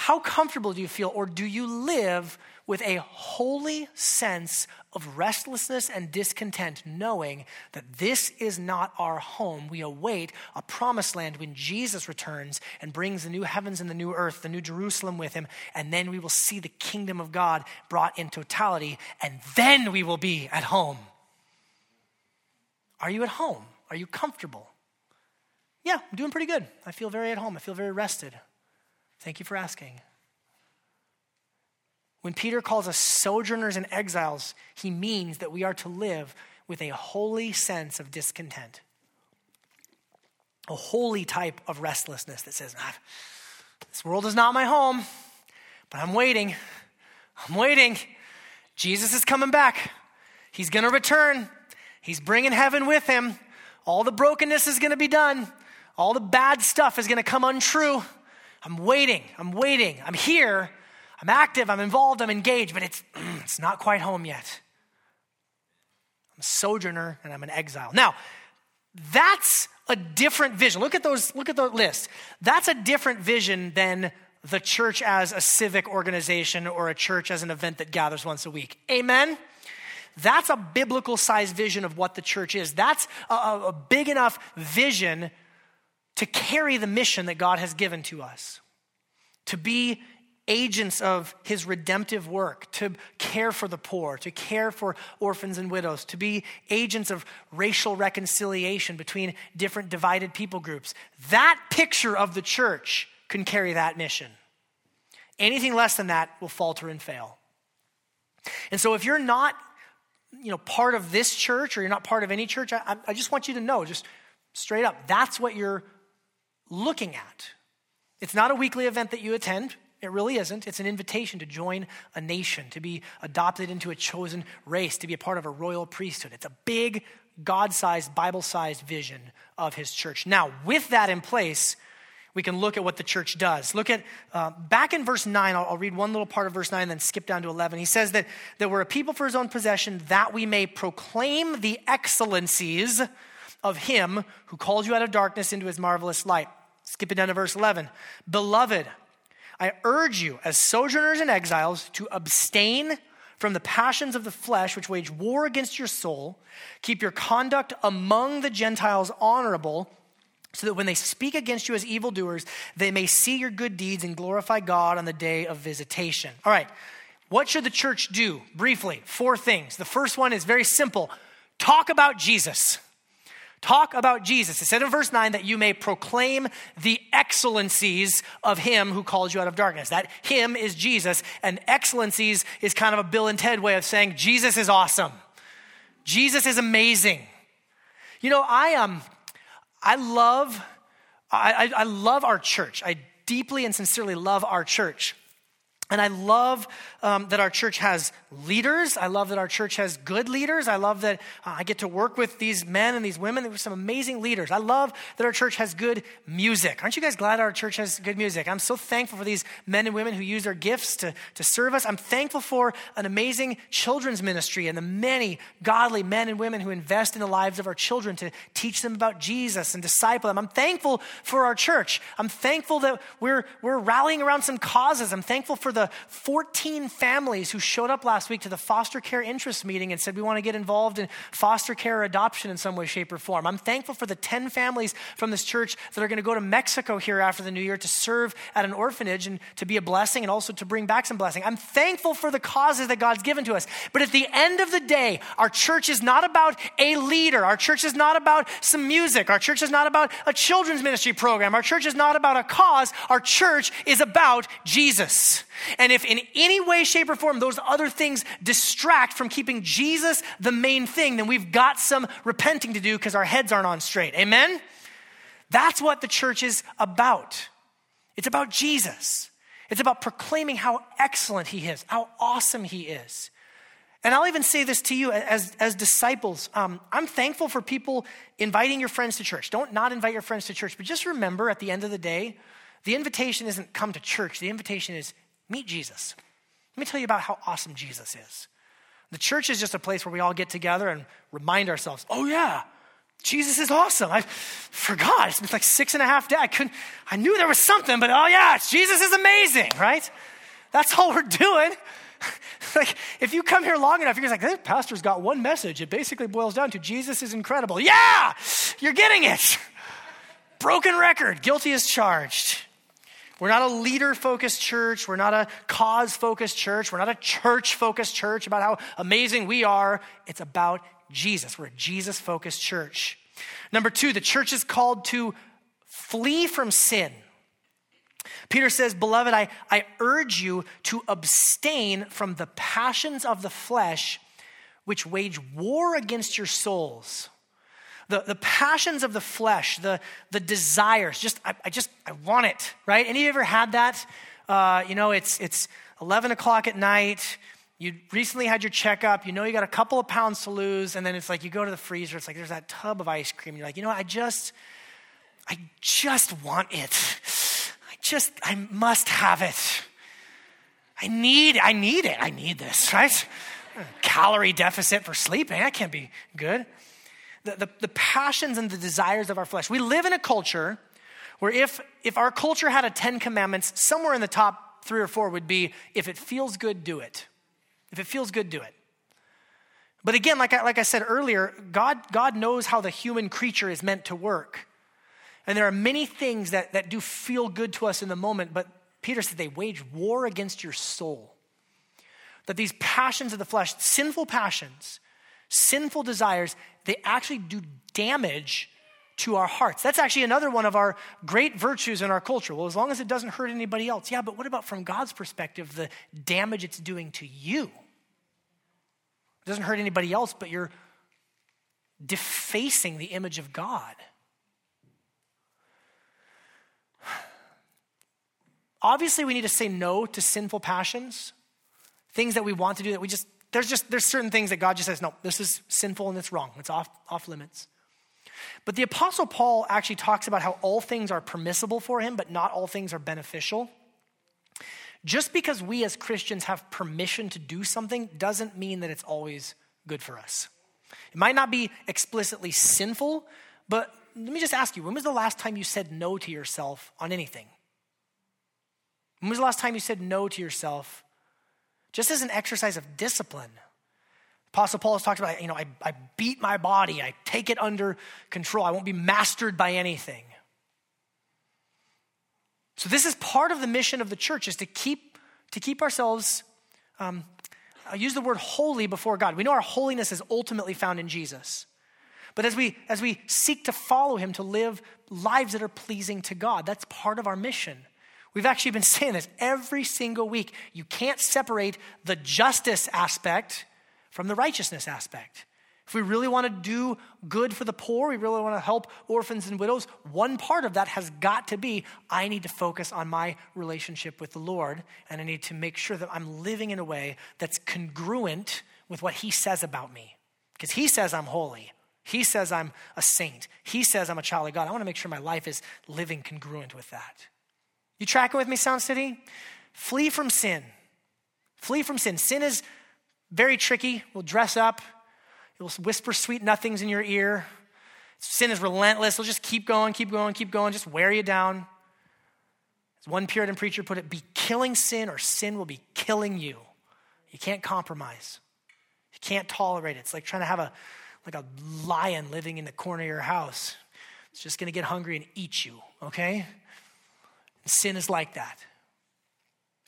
[SPEAKER 2] How comfortable do you feel, or do you live with a holy sense of restlessness and discontent, knowing that this is not our home? We await a promised land when Jesus returns and brings the new heavens and the new earth, the new Jerusalem with him, and then we will see the kingdom of God brought in totality, and then we will be at home. Are you at home? Are you comfortable? Yeah, I'm doing pretty good. I feel very at home. I feel very rested. Thank you for asking. When Peter calls us sojourners and exiles, he means that we are to live with a holy sense of discontent, a holy type of restlessness that says, ah, This world is not my home, but I'm waiting. I'm waiting. Jesus is coming back. He's going to return. He's bringing heaven with him. All the brokenness is going to be done. All the bad stuff is going to come untrue. I'm waiting. I'm waiting. I'm here. I'm active. I'm involved. I'm engaged, but it's, it's not quite home yet. I'm a sojourner and I'm an exile. Now, that's a different vision. Look at those, look at the list. That's a different vision than the church as a civic organization or a church as an event that gathers once a week. Amen? That's a biblical sized vision of what the church is. That's a, a big enough vision to carry the mission that God has given to us, to be agents of his redemptive work, to care for the poor, to care for orphans and widows, to be agents of racial reconciliation between different divided people groups. That picture of the church can carry that mission. Anything less than that will falter and fail. And so if you're not you know, part of this church or you're not part of any church, I, I just want you to know, just straight up, that's what you're looking at. It's not a weekly event that you attend. It really isn't. It's an invitation to join a nation, to be adopted into a chosen race, to be a part of a royal priesthood. It's a big, God sized, Bible sized vision of his church. Now, with that in place, we can look at what the church does. Look at, uh, back in verse 9, I'll, I'll, read one little part of verse 9 and then skip down to 11. He says that, that we're a people for his own possession, that we may proclaim the excellencies of him who called you out of darkness into his marvelous light. Skip it down to verse 11. Beloved, I urge you, as sojourners and exiles, to abstain from the passions of the flesh which wage war against your soul. Keep your conduct among the Gentiles honorable, so that when they speak against you as evildoers, they may see your good deeds and glorify God on the day of visitation. All right, what should the church do? Briefly, four things. The first one is very simple talk about Jesus. Talk about Jesus. It said in verse 9 that you may proclaim the excellencies of him who called you out of darkness. That him is Jesus, and excellencies is kind of a Bill and Ted way of saying Jesus is awesome. Jesus is amazing. You know, I um I love I, I, I love our church. I deeply and sincerely love our church. And I love um, that our church has leaders. I love that our church has good leaders. I love that uh, I get to work with these men and these women. There were some amazing leaders. I love that our church has good music. Aren't you guys glad our church has good music? I'm so thankful for these men and women who use their gifts to, to serve us. I'm thankful for an amazing children's ministry and the many godly men and women who invest in the lives of our children to teach them about Jesus and disciple them. I'm thankful for our church. I'm thankful that we're, we're rallying around some causes. I'm thankful for the 14 families who showed up last week to the foster care interest meeting and said, We want to get involved in foster care adoption in some way, shape, or form. I'm thankful for the 10 families from this church that are going to go to Mexico here after the new year to serve at an orphanage and to be a blessing and also to bring back some blessing. I'm thankful for the causes that God's given to us. But at the end of the day, our church is not about a leader. Our church is not about some music. Our church is not about a children's ministry program. Our church is not about a cause. Our church is about Jesus. And if in any way, shape, or form those other things distract from keeping Jesus the main thing, then we've got some repenting to do because our heads aren't on straight. Amen? That's what the church is about. It's about Jesus. It's about proclaiming how excellent he is, how awesome he is. And I'll even say this to you as, as disciples. Um, I'm thankful for people inviting your friends to church. Don't not invite your friends to church, but just remember at the end of the day, the invitation isn't come to church. The invitation is meet Jesus. Let me tell you about how awesome Jesus is. The church is just a place where we all get together and remind ourselves, oh, yeah, Jesus is awesome. I forgot. It's been like six and a half days. I couldn't, I knew there was something, but oh, yeah, Jesus is amazing, right? That's all we're doing. like, if you come here long enough, you're like, this pastor's got one message. It basically boils down to Jesus is incredible. Yeah, you're getting it. Broken record, guilty as charged. We're not a leader focused church. We're not a cause focused church. We're not a church focused church about how amazing we are. It's about Jesus. We're a Jesus focused church. Number two, the church is called to flee from sin. Peter says, Beloved, I, I urge you to abstain from the passions of the flesh which wage war against your souls. The, the passions of the flesh, the, the desires, just, I, I just, I want it, right? Any of you ever had that? Uh, you know, it's, it's 11 o'clock at night. You recently had your checkup. You know you got a couple of pounds to lose. And then it's like you go to the freezer. It's like there's that tub of ice cream. You're like, you know what? I just, I just want it I just, I must have it. I need, I need it. I need this, right? Calorie deficit for sleeping. That can't be good. The, the, the passions and the desires of our flesh. We live in a culture where if, if our culture had a 10 commandments, somewhere in the top three or four would be if it feels good, do it. If it feels good, do it. But again, like I, like I said earlier, God, God knows how the human creature is meant to work. And there are many things that, that do feel good to us in the moment, but Peter said they wage war against your soul. That these passions of the flesh, sinful passions, sinful desires, they actually do damage to our hearts. That's actually another one of our great virtues in our culture. Well, as long as it doesn't hurt anybody else. Yeah, but what about from God's perspective, the damage it's doing to you? It doesn't hurt anybody else, but you're defacing the image of God. Obviously, we need to say no to sinful passions, things that we want to do that we just, there's just, there's certain things that God just says, no, this is sinful and it's wrong. It's off, off limits. But the Apostle Paul actually talks about how all things are permissible for him, but not all things are beneficial. Just because we as Christians have permission to do something doesn't mean that it's always good for us. It might not be explicitly sinful, but let me just ask you when was the last time you said no to yourself on anything? When was the last time you said no to yourself just as an exercise of discipline? Apostle Paul has talked about, you know, I, I beat my body, I take it under control, I won't be mastered by anything. So this is part of the mission of the church is to keep to keep ourselves um, I use the word holy before God. We know our holiness is ultimately found in Jesus. But as we as we seek to follow him to live lives that are pleasing to God, that's part of our mission. We've actually been saying this every single week. You can't separate the justice aspect from the righteousness aspect. If we really want to do good for the poor, we really want to help orphans and widows, one part of that has got to be I need to focus on my relationship with the Lord, and I need to make sure that I'm living in a way that's congruent with what He says about me. Because He says I'm holy, He says I'm a saint, He says I'm a child of God. I want to make sure my life is living congruent with that. You tracking with me, Sound City? Flee from sin. Flee from sin. Sin is very tricky. We'll dress up, it will whisper sweet nothings in your ear. Sin is relentless. It'll just keep going, keep going, keep going, just wear you down. As one Puritan preacher put it, be killing sin or sin will be killing you. You can't compromise. You can't tolerate it. It's like trying to have a like a lion living in the corner of your house. It's just going to get hungry and eat you, okay? Sin is like that.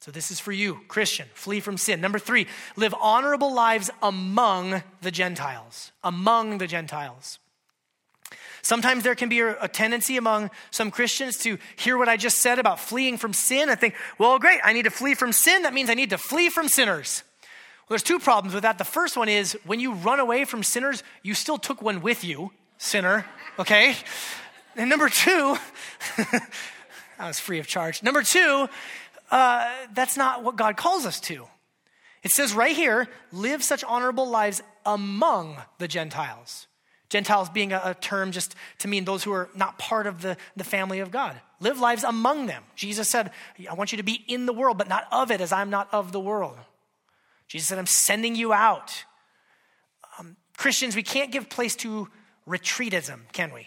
[SPEAKER 2] So, this is for you, Christian. Flee from sin. Number three, live honorable lives among the Gentiles. Among the Gentiles. Sometimes there can be a tendency among some Christians to hear what I just said about fleeing from sin and think, well, great, I need to flee from sin. That means I need to flee from sinners. Well, there's two problems with that. The first one is when you run away from sinners, you still took one with you, sinner, okay? And number two, I was free of charge. Number two, uh, that's not what God calls us to. It says right here, live such honorable lives among the Gentiles. Gentiles being a, a, term just to mean those who are not part of the, the family of God. Live lives among them. Jesus said, I want you to be in the world, but not of it, as I'm not of the world. Jesus said, I'm sending you out. Christians, we can't give place to retreatism, can we?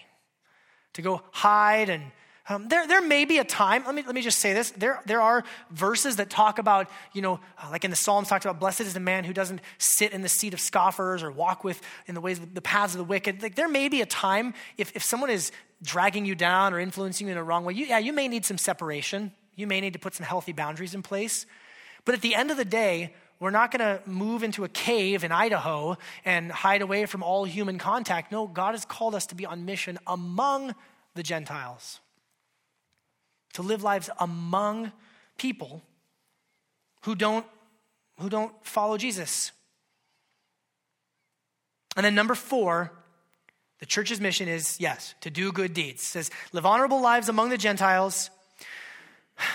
[SPEAKER 2] To go hide and um, there, there may be a time, let me, let me just say this. There, there are verses that talk about, you know, uh, like in the Psalms, talks about blessed is the man who doesn't sit in the seat of scoffers or walk with in the ways, the paths of the wicked. Like there may be a time if, if someone is dragging you down or influencing you in a wrong way, you, yeah, you may need some separation. You may need to put some healthy boundaries in place. But at the end of the day, we're not going to move into a cave in Idaho and hide away from all human contact. No, God has called us to be on mission among the Gentiles to live lives among people who don't, who don't follow Jesus. And then number four, the church's mission is, yes, to do good deeds. It says, live honorable lives among the Gentiles,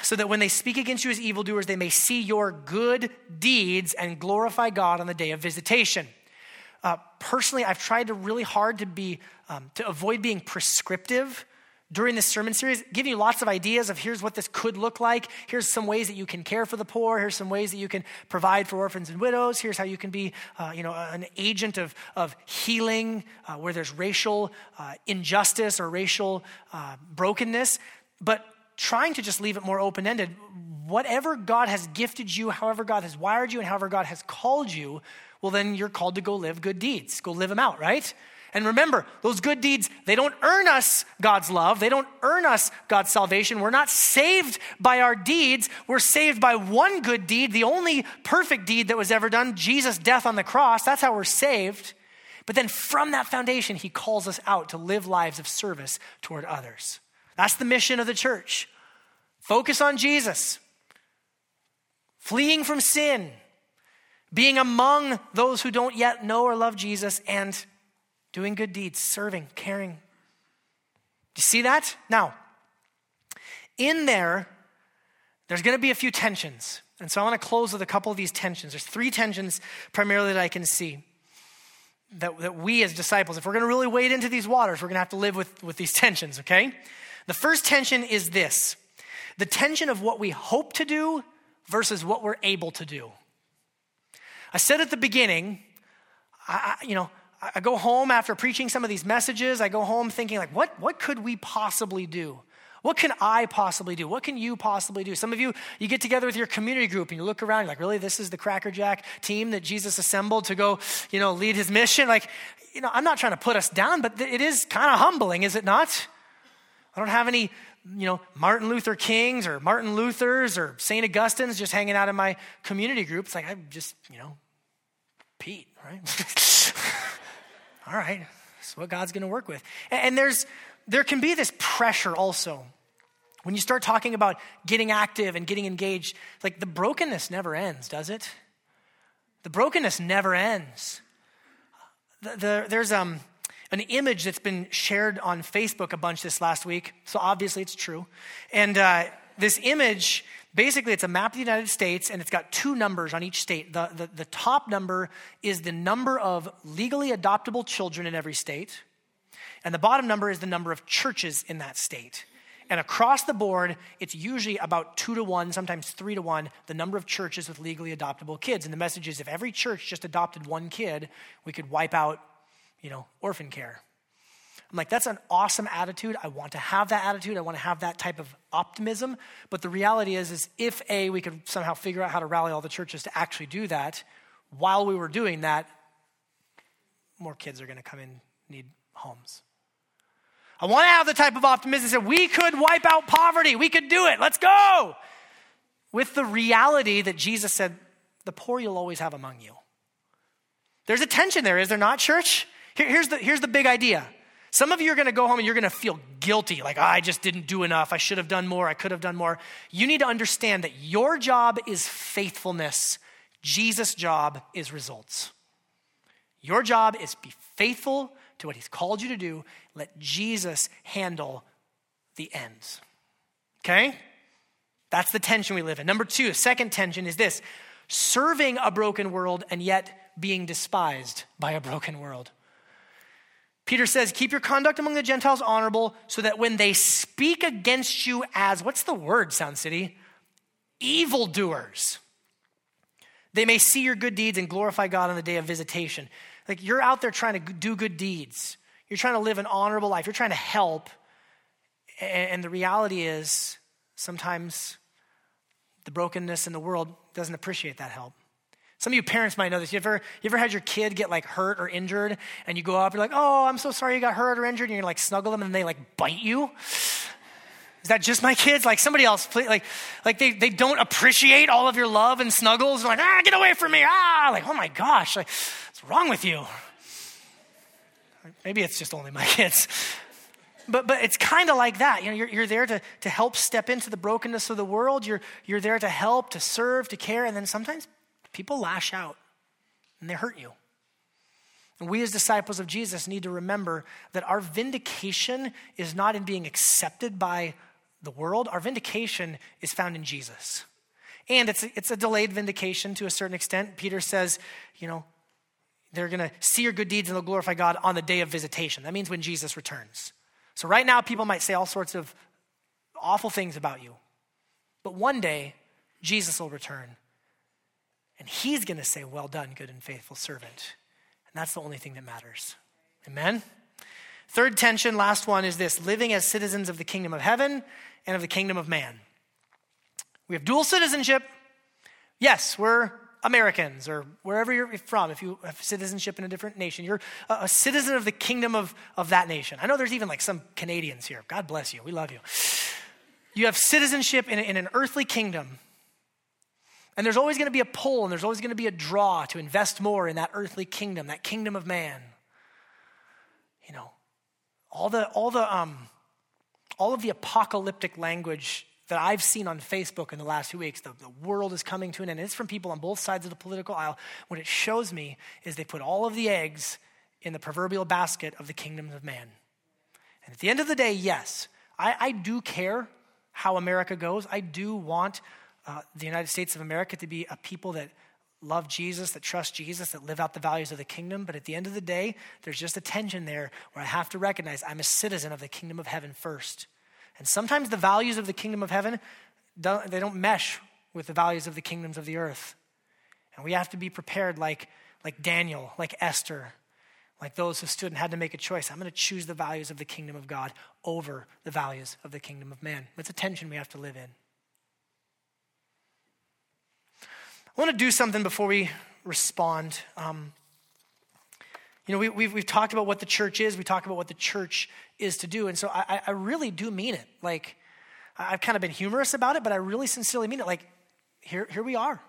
[SPEAKER 2] so that when they speak against you as evildoers, they may see your good deeds and glorify God on the day of visitation. Uh, personally, I've tried to really hard to be um, to avoid being prescriptive during this sermon series, giving you lots of ideas of here's what this could look like. Here's some ways that you can care for the poor. Here's some ways that you can provide for orphans and widows. Here's how you can be, uh, you know, an agent of, of healing uh, where there's racial uh, injustice or racial uh, brokenness. But trying to just leave it more open ended. Whatever God has gifted you, however God has wired you, and however God has called you, well, then you're called to go live good deeds. Go live them out, right? And remember, those good deeds, they don't earn us God's love. They don't earn us God's salvation. We're not saved by our deeds. We're saved by one good deed, the only perfect deed that was ever done Jesus' death on the cross. That's how we're saved. But then from that foundation, he calls us out to live lives of service toward others. That's the mission of the church. Focus on Jesus, fleeing from sin, being among those who don't yet know or love Jesus, and doing good deeds, serving, caring. Do you see that? Now, in there, there's going to be a few tensions. And so I want to close with a couple of these tensions. There's three tensions primarily that I can see that, that we as disciples, if we're going to really wade into these waters, we're going to have to live with, with these tensions, okay? The first tension is this the tension of what we hope to do versus what we're able to do. I said at the beginning, I, you know, I go home after preaching some of these messages, I go home thinking, like, what, what could we possibly do? What can I possibly do? What can you possibly do? Some of you, you get together with your community group and you look around, you're like, really, this is the Cracker Jack team that Jesus assembled to go, you know, lead his mission? Like, you know, I'm not trying to put us down, but it is kind of humbling, is it not? I don't have any, you know, Martin Luther Kings or Martin Luthers or St. Augustine's just hanging out in my community group. It's like, I'm just, you know, Pete, right? all right, that's what God's going to work with. And there's, there can be this pressure also. When you start talking about getting active and getting engaged, like the brokenness never ends, does it? The brokenness never ends. The, the, there's um, an image that's been shared on Facebook a bunch this last week, so obviously it's true. And uh, this image basically it's a map of the United States and it's got two numbers on each state. The, the, the top number is the number of legally adoptable children in every state, and the bottom number is the number of churches in that state. And across the board, it's usually about two to one, sometimes three to one, the number of churches with legally adoptable kids. And the message is if every church just adopted one kid, we could wipe out, you know, orphan care. I'm like, that's an awesome attitude. I want to have that attitude. I want to have that type of optimism. But the reality is, is if A, we could somehow figure out how to rally all the churches to actually do that, while we were doing that, more kids are going to come in, need homes. I want to have the type of optimism that we could wipe out poverty. We could do it. Let's go. With the reality that Jesus said, the poor you'll always have among you. There's a tension there, is there not, church? Here, here's, the, here's the big idea some of you are going to go home and you're going to feel guilty, like, oh, I just didn't do enough. I should have done more. I could have done more. You need to understand that your job is faithfulness, Jesus' job is results. Your job is be faithful to what he's called you to do. Let Jesus handle the ends. Okay? That's the tension we live in. Number two, second tension is this serving a broken world and yet being despised by a broken world. Peter says, Keep your conduct among the Gentiles honorable, so that when they speak against you as, what's the word, Sound City? Evildoers. They may see your good deeds and glorify God on the day of visitation. Like you're out there trying to do good deeds. You're trying to live an honorable life. You're trying to help. And the reality is, sometimes the brokenness in the world doesn't appreciate that help. Some of you parents might know this. You ever, you ever had your kid get like hurt or injured, and you go up, you're like, oh, I'm so sorry you got hurt or injured, and you're like snuggle them, and they like bite you? Is that just my kids? Like somebody else, please, like, like they, they don't appreciate all of your love and snuggles. They're like, ah, get away from me. Ah, like, oh my gosh, like, what's wrong with you? Maybe it's just only my kids. But, but it's kind of like that. You know, you're, you're there to, to help step into the brokenness of the world. You're, you're there to help, to serve, to care. And then sometimes people lash out and they hurt you. And we, as disciples of Jesus, need to remember that our vindication is not in being accepted by the world, our vindication is found in Jesus. And it's a, it's a delayed vindication to a certain extent. Peter says, you know, they're going to see your good deeds and they'll glorify God on the day of visitation. That means when Jesus returns. So, right now, people might say all sorts of awful things about you. But one day, Jesus will return. And he's going to say, Well done, good and faithful servant. And that's the only thing that matters. Amen? Third tension, last one, is this living as citizens of the kingdom of heaven and of the kingdom of man. We have dual citizenship. Yes, we're Americans or wherever you're from, if you have citizenship in a different nation, you're a, citizen of the kingdom of, of that nation. I know there's even like some Canadians here. God bless you. We love you. You have citizenship in, in an earthly kingdom. And there's always going to be a pull and there's always going to be a draw to invest more in that earthly kingdom, that kingdom of man. You know, all the, all the, um, all of the apocalyptic language that I've seen on Facebook in the last few weeks, the, the world is coming to an end. It's from people on both sides of the political aisle. What it shows me is they put all of the eggs in the proverbial basket of the kingdoms of man. And at the end of the day, yes, I, I do care how America goes. I do want uh, the United States of America to be a people that love Jesus, that trust Jesus, that live out the values of the kingdom. But at the end of the day, there's just a tension there where I have to recognize I'm a citizen of the kingdom of heaven first. And sometimes the values of the kingdom of heaven, don't, they don't mesh with the values of the kingdoms of the earth. And we have to be prepared like, like Daniel, like Esther, like those who stood and had to make a choice. I'm going to choose the values of the kingdom of God over the values of the kingdom of man. It's a tension we have to live in. I want to do something before we respond. Um, you know, we, we've, we've talked about what the church is, we talked about what the church is to do. And so I, I really do mean it. Like, I've kind of been humorous about it, but I really sincerely mean it. Like, here, here we are.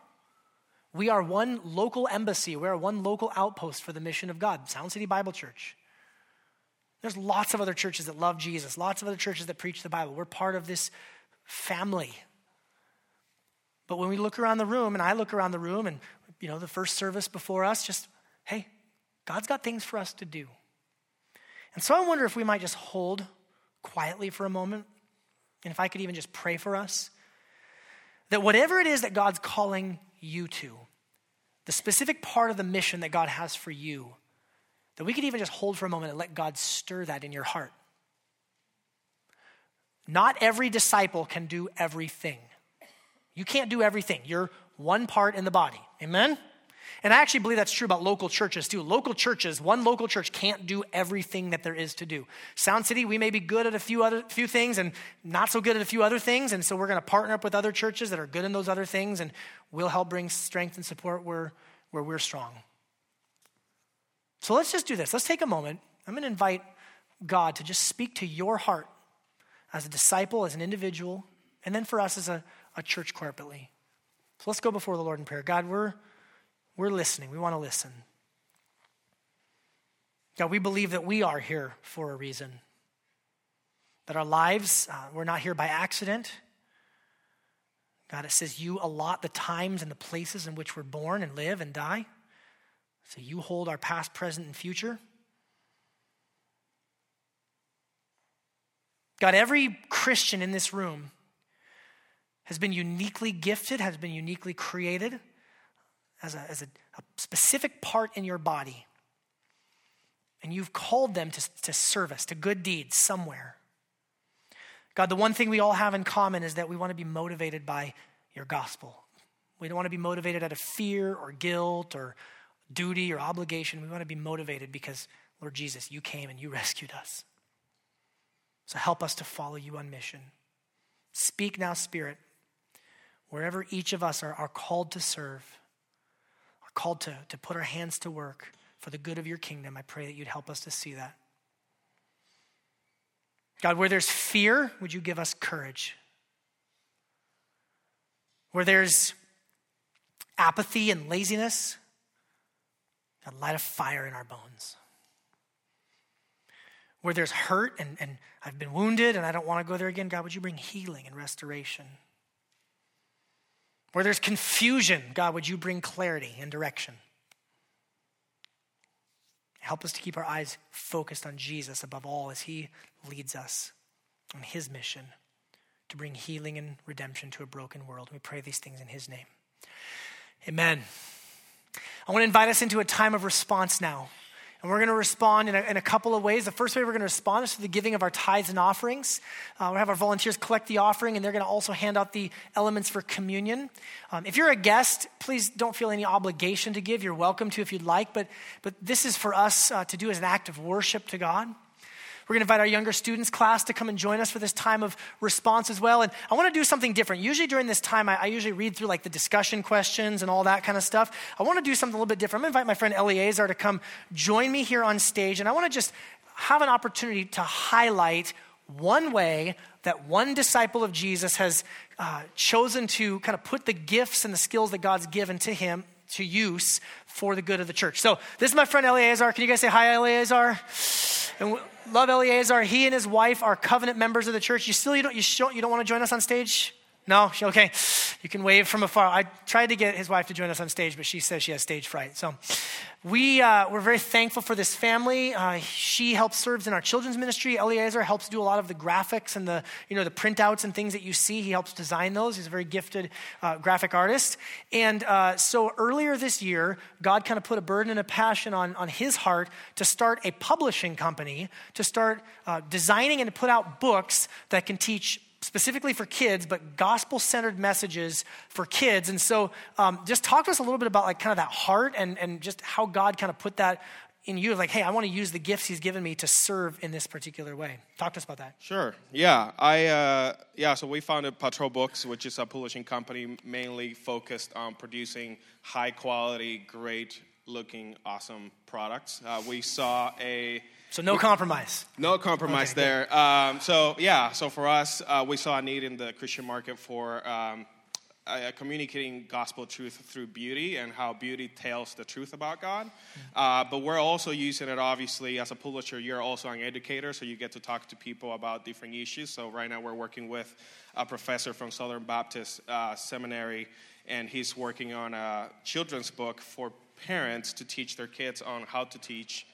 [SPEAKER 2] We are one local embassy. We are one local outpost for the mission of God, Sound City Bible Church. There's lots of other churches that love Jesus, lots of other churches that preach the Bible. We're part of this family but when we look around the room, and I look around the room, and you know, the first service before us, just, hey, God's got things for us to do. And so I wonder if we might just hold quietly for a moment, and if I could even just pray for us, that whatever it is that God's calling you to, the specific part of the mission that God has for you, that we could even just hold for a moment and let God stir that in your heart. Not every disciple can do everything. You can't do everything. You're one part in the body. Amen? And I actually believe that's true about local churches too. Local churches, one local church can't do everything that there is to do. Sound City, we may be good at a few other few things and not so good at a few other things, and so we're going to partner up with other churches that are good in those other things, and we'll help bring strength and support where where we're strong. So let's just do this. Let's take a moment. I'm going to invite God to just speak to your heart as a disciple, as an individual, and then for us as a a church corporately. So let's go before the Lord in prayer. God, we're, we're listening. We want to listen. God, we believe that we are here for a reason. That our lives, uh, we're not here by accident. God, it says you allot the times and the places in which we're born and live and die. So you hold our past, present, and future. God, every Christian in this room has been uniquely gifted, has been uniquely created as a, as a, a specific part in your body. And you've called them to, to service, to good deeds somewhere. God, the one thing we all have in common is that we want to be motivated by your gospel. We don't want to be motivated out of fear or guilt or duty or obligation. We want to be motivated because, Lord Jesus, you came and you rescued us. So help us to follow you on mission. Speak now, Spirit, wherever each of us are, are called to serve, are called to, to put our hands to work for the good of your kingdom. I pray that you'd help us to see that. God, where there's fear, would you give us courage? Where there's apathy and laziness, God, light a fire in our bones. Where there's hurt and, and I've been wounded and I don't want to go there again, God, would you bring healing and restoration? Where there's confusion, God, would you bring clarity and direction? Help us to keep our eyes focused on Jesus above all as he leads us on his mission to bring healing and redemption to a broken world. We pray these things in his name. Amen. I want to invite us into a time of response now. And we're going to respond in a, in a, couple of ways. The first way we're going to respond is through the giving of our tithes and offerings. Uh, we'll have our volunteers collect the offering, and they're going to also hand out the elements for communion. Um, if you're a guest, please don't feel any obligation to give. You're welcome to if you'd like, but, but this is for us uh, to do as an act of worship to God. We're going to invite our younger students class to come and join us for this time of response as well. And I want to do something different. Usually during this time, I, I usually read through like the discussion questions and all that kind of stuff. I want to do something a little bit different. I'm going to invite my friend Eleazar to come join me here on stage. And I want to just have an opportunity to highlight one way that one disciple of Jesus has uh, chosen to kind of put the gifts and the skills that God's given to him to use for the good of the church. So this is my friend Eleazar. Can you guys say hi, Eleazar? And love Eleazar. He and his wife are covenant members of the church. You still you don't you, show, you don't want to join us on stage? No? Okay. You can wave from afar. I tried to get his wife to join us on stage, but she says she has stage fright. So we, uh, we're very thankful for this family. Uh, she helps serves in our children's ministry. Eleazar helps do a lot of the graphics and the, you know, the printouts and things that you see. He helps design those. He's a very gifted uh, graphic artist. And uh, so earlier this year, God kind of put a burden and a passion on, on his heart to start a publishing company, to start uh, designing and to put out books that can teach specifically for kids, but gospel centered messages for kids. And so, um, just talk to us a little bit about like kind of that heart and, and just how God kind of put that in you. Like, hey, I want to use the gifts He's given me to serve in this particular way. Talk to us about that.
[SPEAKER 3] Sure. Yeah. I uh, yeah. So we founded Patrol Books, which is a publishing company mainly focused on producing high quality, great looking, awesome products. Uh, we saw a
[SPEAKER 2] so no compromise.
[SPEAKER 3] No compromise okay, there. Um, so yeah, so for us, uh, we saw a need in the Christian market for um, uh, communicating gospel truth through beauty and how beauty tells the truth about God. Mm-hmm. Uh, but we're also using it, obviously, as a publisher. You're also an educator, so you get to talk to people about different issues. So right now, we're working with a professor from Southern Baptist uh, Seminary, and he's working on a children's book for parents to teach their kids on how to teach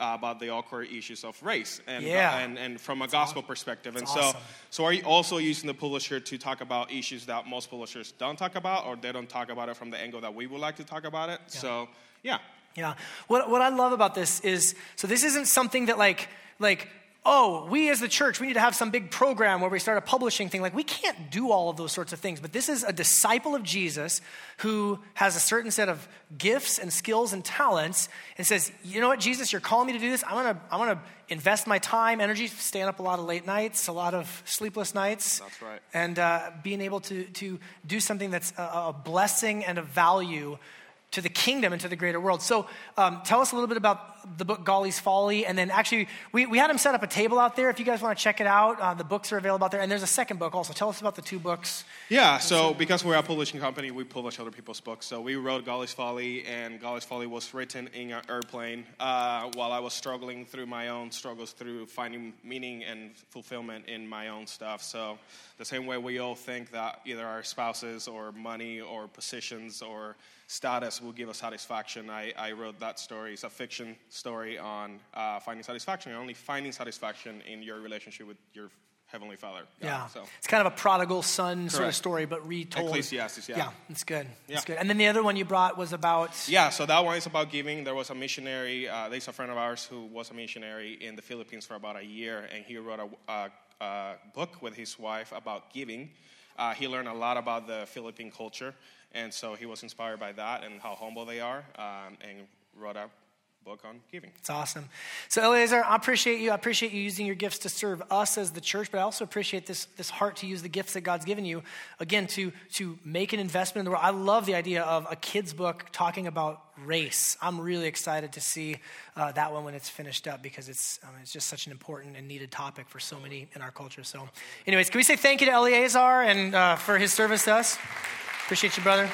[SPEAKER 3] uh, about the awkward issues of race and,
[SPEAKER 2] yeah.
[SPEAKER 3] and, and from a gospel awesome. perspective. And so, so are you also using the publisher to talk about issues that most publishers don't talk about or they don't talk about it from the angle that we would like to talk about it? Yeah. So, yeah.
[SPEAKER 2] Yeah. What, what I love about this is so this isn't something that like, like oh, we as the church, we need to have some big program where we start a publishing thing. Like, we can't do all of those sorts of things. But this is a disciple of Jesus who has a certain set of gifts and skills and talents and says, you know what, Jesus, you're calling me to do this. I want to I wanna invest my time, energy, staying up a lot of late nights, a lot of sleepless nights.
[SPEAKER 3] That's right.
[SPEAKER 2] And uh, being able to, to do something that's a, a blessing and a value to the kingdom and to the greater world. So um, tell us a little bit about the book Golly's Folly. And then actually, we, we had him set up a table out there. If you guys want to check it out, uh, the books are available out there. And there's a second book also. Tell us about the two books.
[SPEAKER 3] Yeah, so because we're a publishing company, we publish other people's books. So we wrote Golly's Folly, and Golly's Folly was written in an airplane uh, while I was struggling through my own struggles through finding meaning and fulfillment in my own stuff. So the same way we all think that either our spouses or money or positions or status will give us satisfaction. I, I wrote that story. It's a fiction story on uh, finding satisfaction, and only finding satisfaction in your relationship with your Heavenly Father.
[SPEAKER 2] God, yeah. So. It's kind of a prodigal son Correct. sort of story, but retold.
[SPEAKER 3] Ecclesiastes, yeah.
[SPEAKER 2] Yeah, it's good. Yeah. It's good. And then the other one you brought was about.
[SPEAKER 3] Yeah, so that one is about giving. There was a missionary, uh, there's a friend of ours who was a missionary in the Philippines for about a year, and he wrote a, a, a book with his wife about giving. Uh, he learned a lot about the Philippine culture And so he was inspired by that and how humble they are um, and wrote a book on giving.
[SPEAKER 2] It's awesome. So, Eleazar, I appreciate you. I appreciate you using your gifts to serve us as the church, but I also appreciate this, this heart to use the gifts that God's given you, again, to, to make an investment in the world. I love the idea of a kid's book talking about race. I'm really excited to see uh, that one when it's finished up because it's, it's just such an important and needed topic for so many in our culture. So, anyways, can we say thank you to Eleazar and uh, for his service to us? Appreciate you, brother.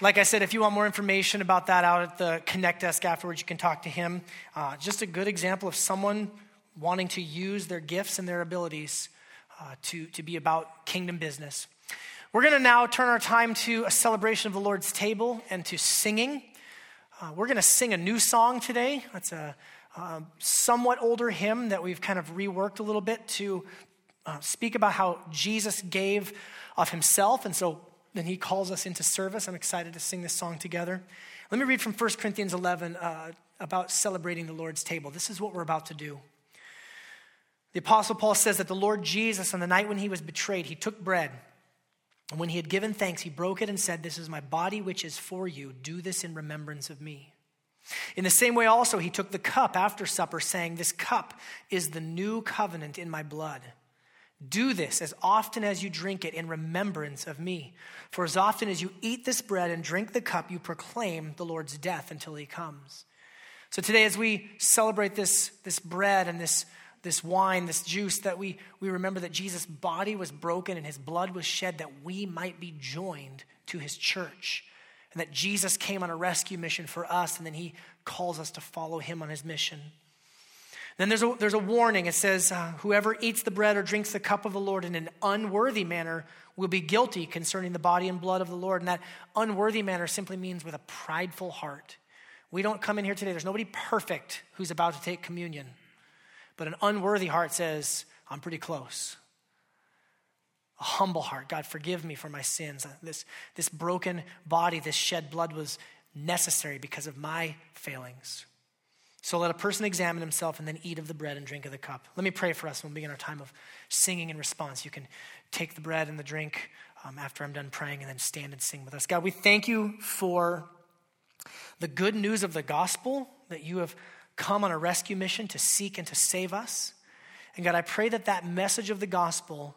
[SPEAKER 2] Like I said, if you want more information about that out at the Connect desk afterwards, you can talk to him. Uh, just a good example of someone wanting to use their gifts and their abilities uh, to, to be about kingdom business. We're going to now turn our time to a celebration of the Lord's table and to singing. Uh, we're going to sing a new song today. That's a somewhat older hymn that we've kind of reworked a little bit to uh, speak about how Jesus gave of himself. And so then he calls us into service. I'm excited to sing this song together. Let me read from 1 Corinthians 11 uh, about celebrating the Lord's table. This is what we're about to do. The Apostle Paul says that the Lord Jesus, on the night when he was betrayed, he took bread. And when he had given thanks, he broke it and said, This is my body, which is for you. Do this in remembrance of me. In the same way, also, he took the cup after supper, saying, This cup is the new covenant in my blood. Do this as often as you drink it in remembrance of me. For as often as you eat this bread and drink the cup, you proclaim the Lord's death until he comes. So today, as we celebrate this, this bread and this, this wine, this juice, that we, we remember that Jesus' body was broken and his blood was shed that we might be joined to his church. And that Jesus came on a rescue mission for us, and then he calls us to follow him on his mission. Then there's a, there's a warning. It says, uh, Whoever eats the bread or drinks the cup of the Lord in an unworthy manner will be guilty concerning the body and blood of the Lord. And that unworthy manner simply means with a prideful heart. We don't come in here today, there's nobody perfect who's about to take communion. But an unworthy heart says, I'm pretty close. A humble heart, God, forgive me for my sins. This, this broken body, this shed blood was necessary because of my failings. So let a person examine himself and then eat of the bread and drink of the cup. Let me pray for us when we'll begin our time of singing in response. You can take the bread and the drink um, after I'm done praying and then stand and sing with us. God, we thank you for the good news of the gospel that you have come on a rescue mission to seek and to save us. And God, I pray that that message of the gospel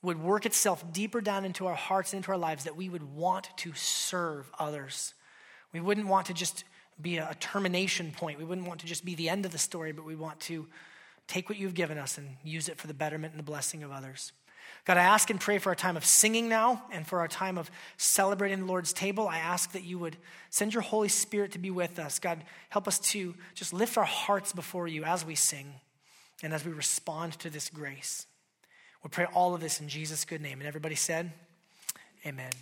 [SPEAKER 2] would work itself deeper down into our hearts and into our lives, that we would want to serve others. We wouldn't want to just be a, termination point. We wouldn't want to just be the end of the story, but we want to take what you've given us and use it for the betterment and the blessing of others. God, I ask and pray for our time of singing now and for our time of celebrating the Lord's table. I ask that you would send your Holy Spirit to be with us. God, help us to just lift our hearts before you as we sing and as we respond to this grace. We pray all of this in Jesus' good name. And everybody said, Amen.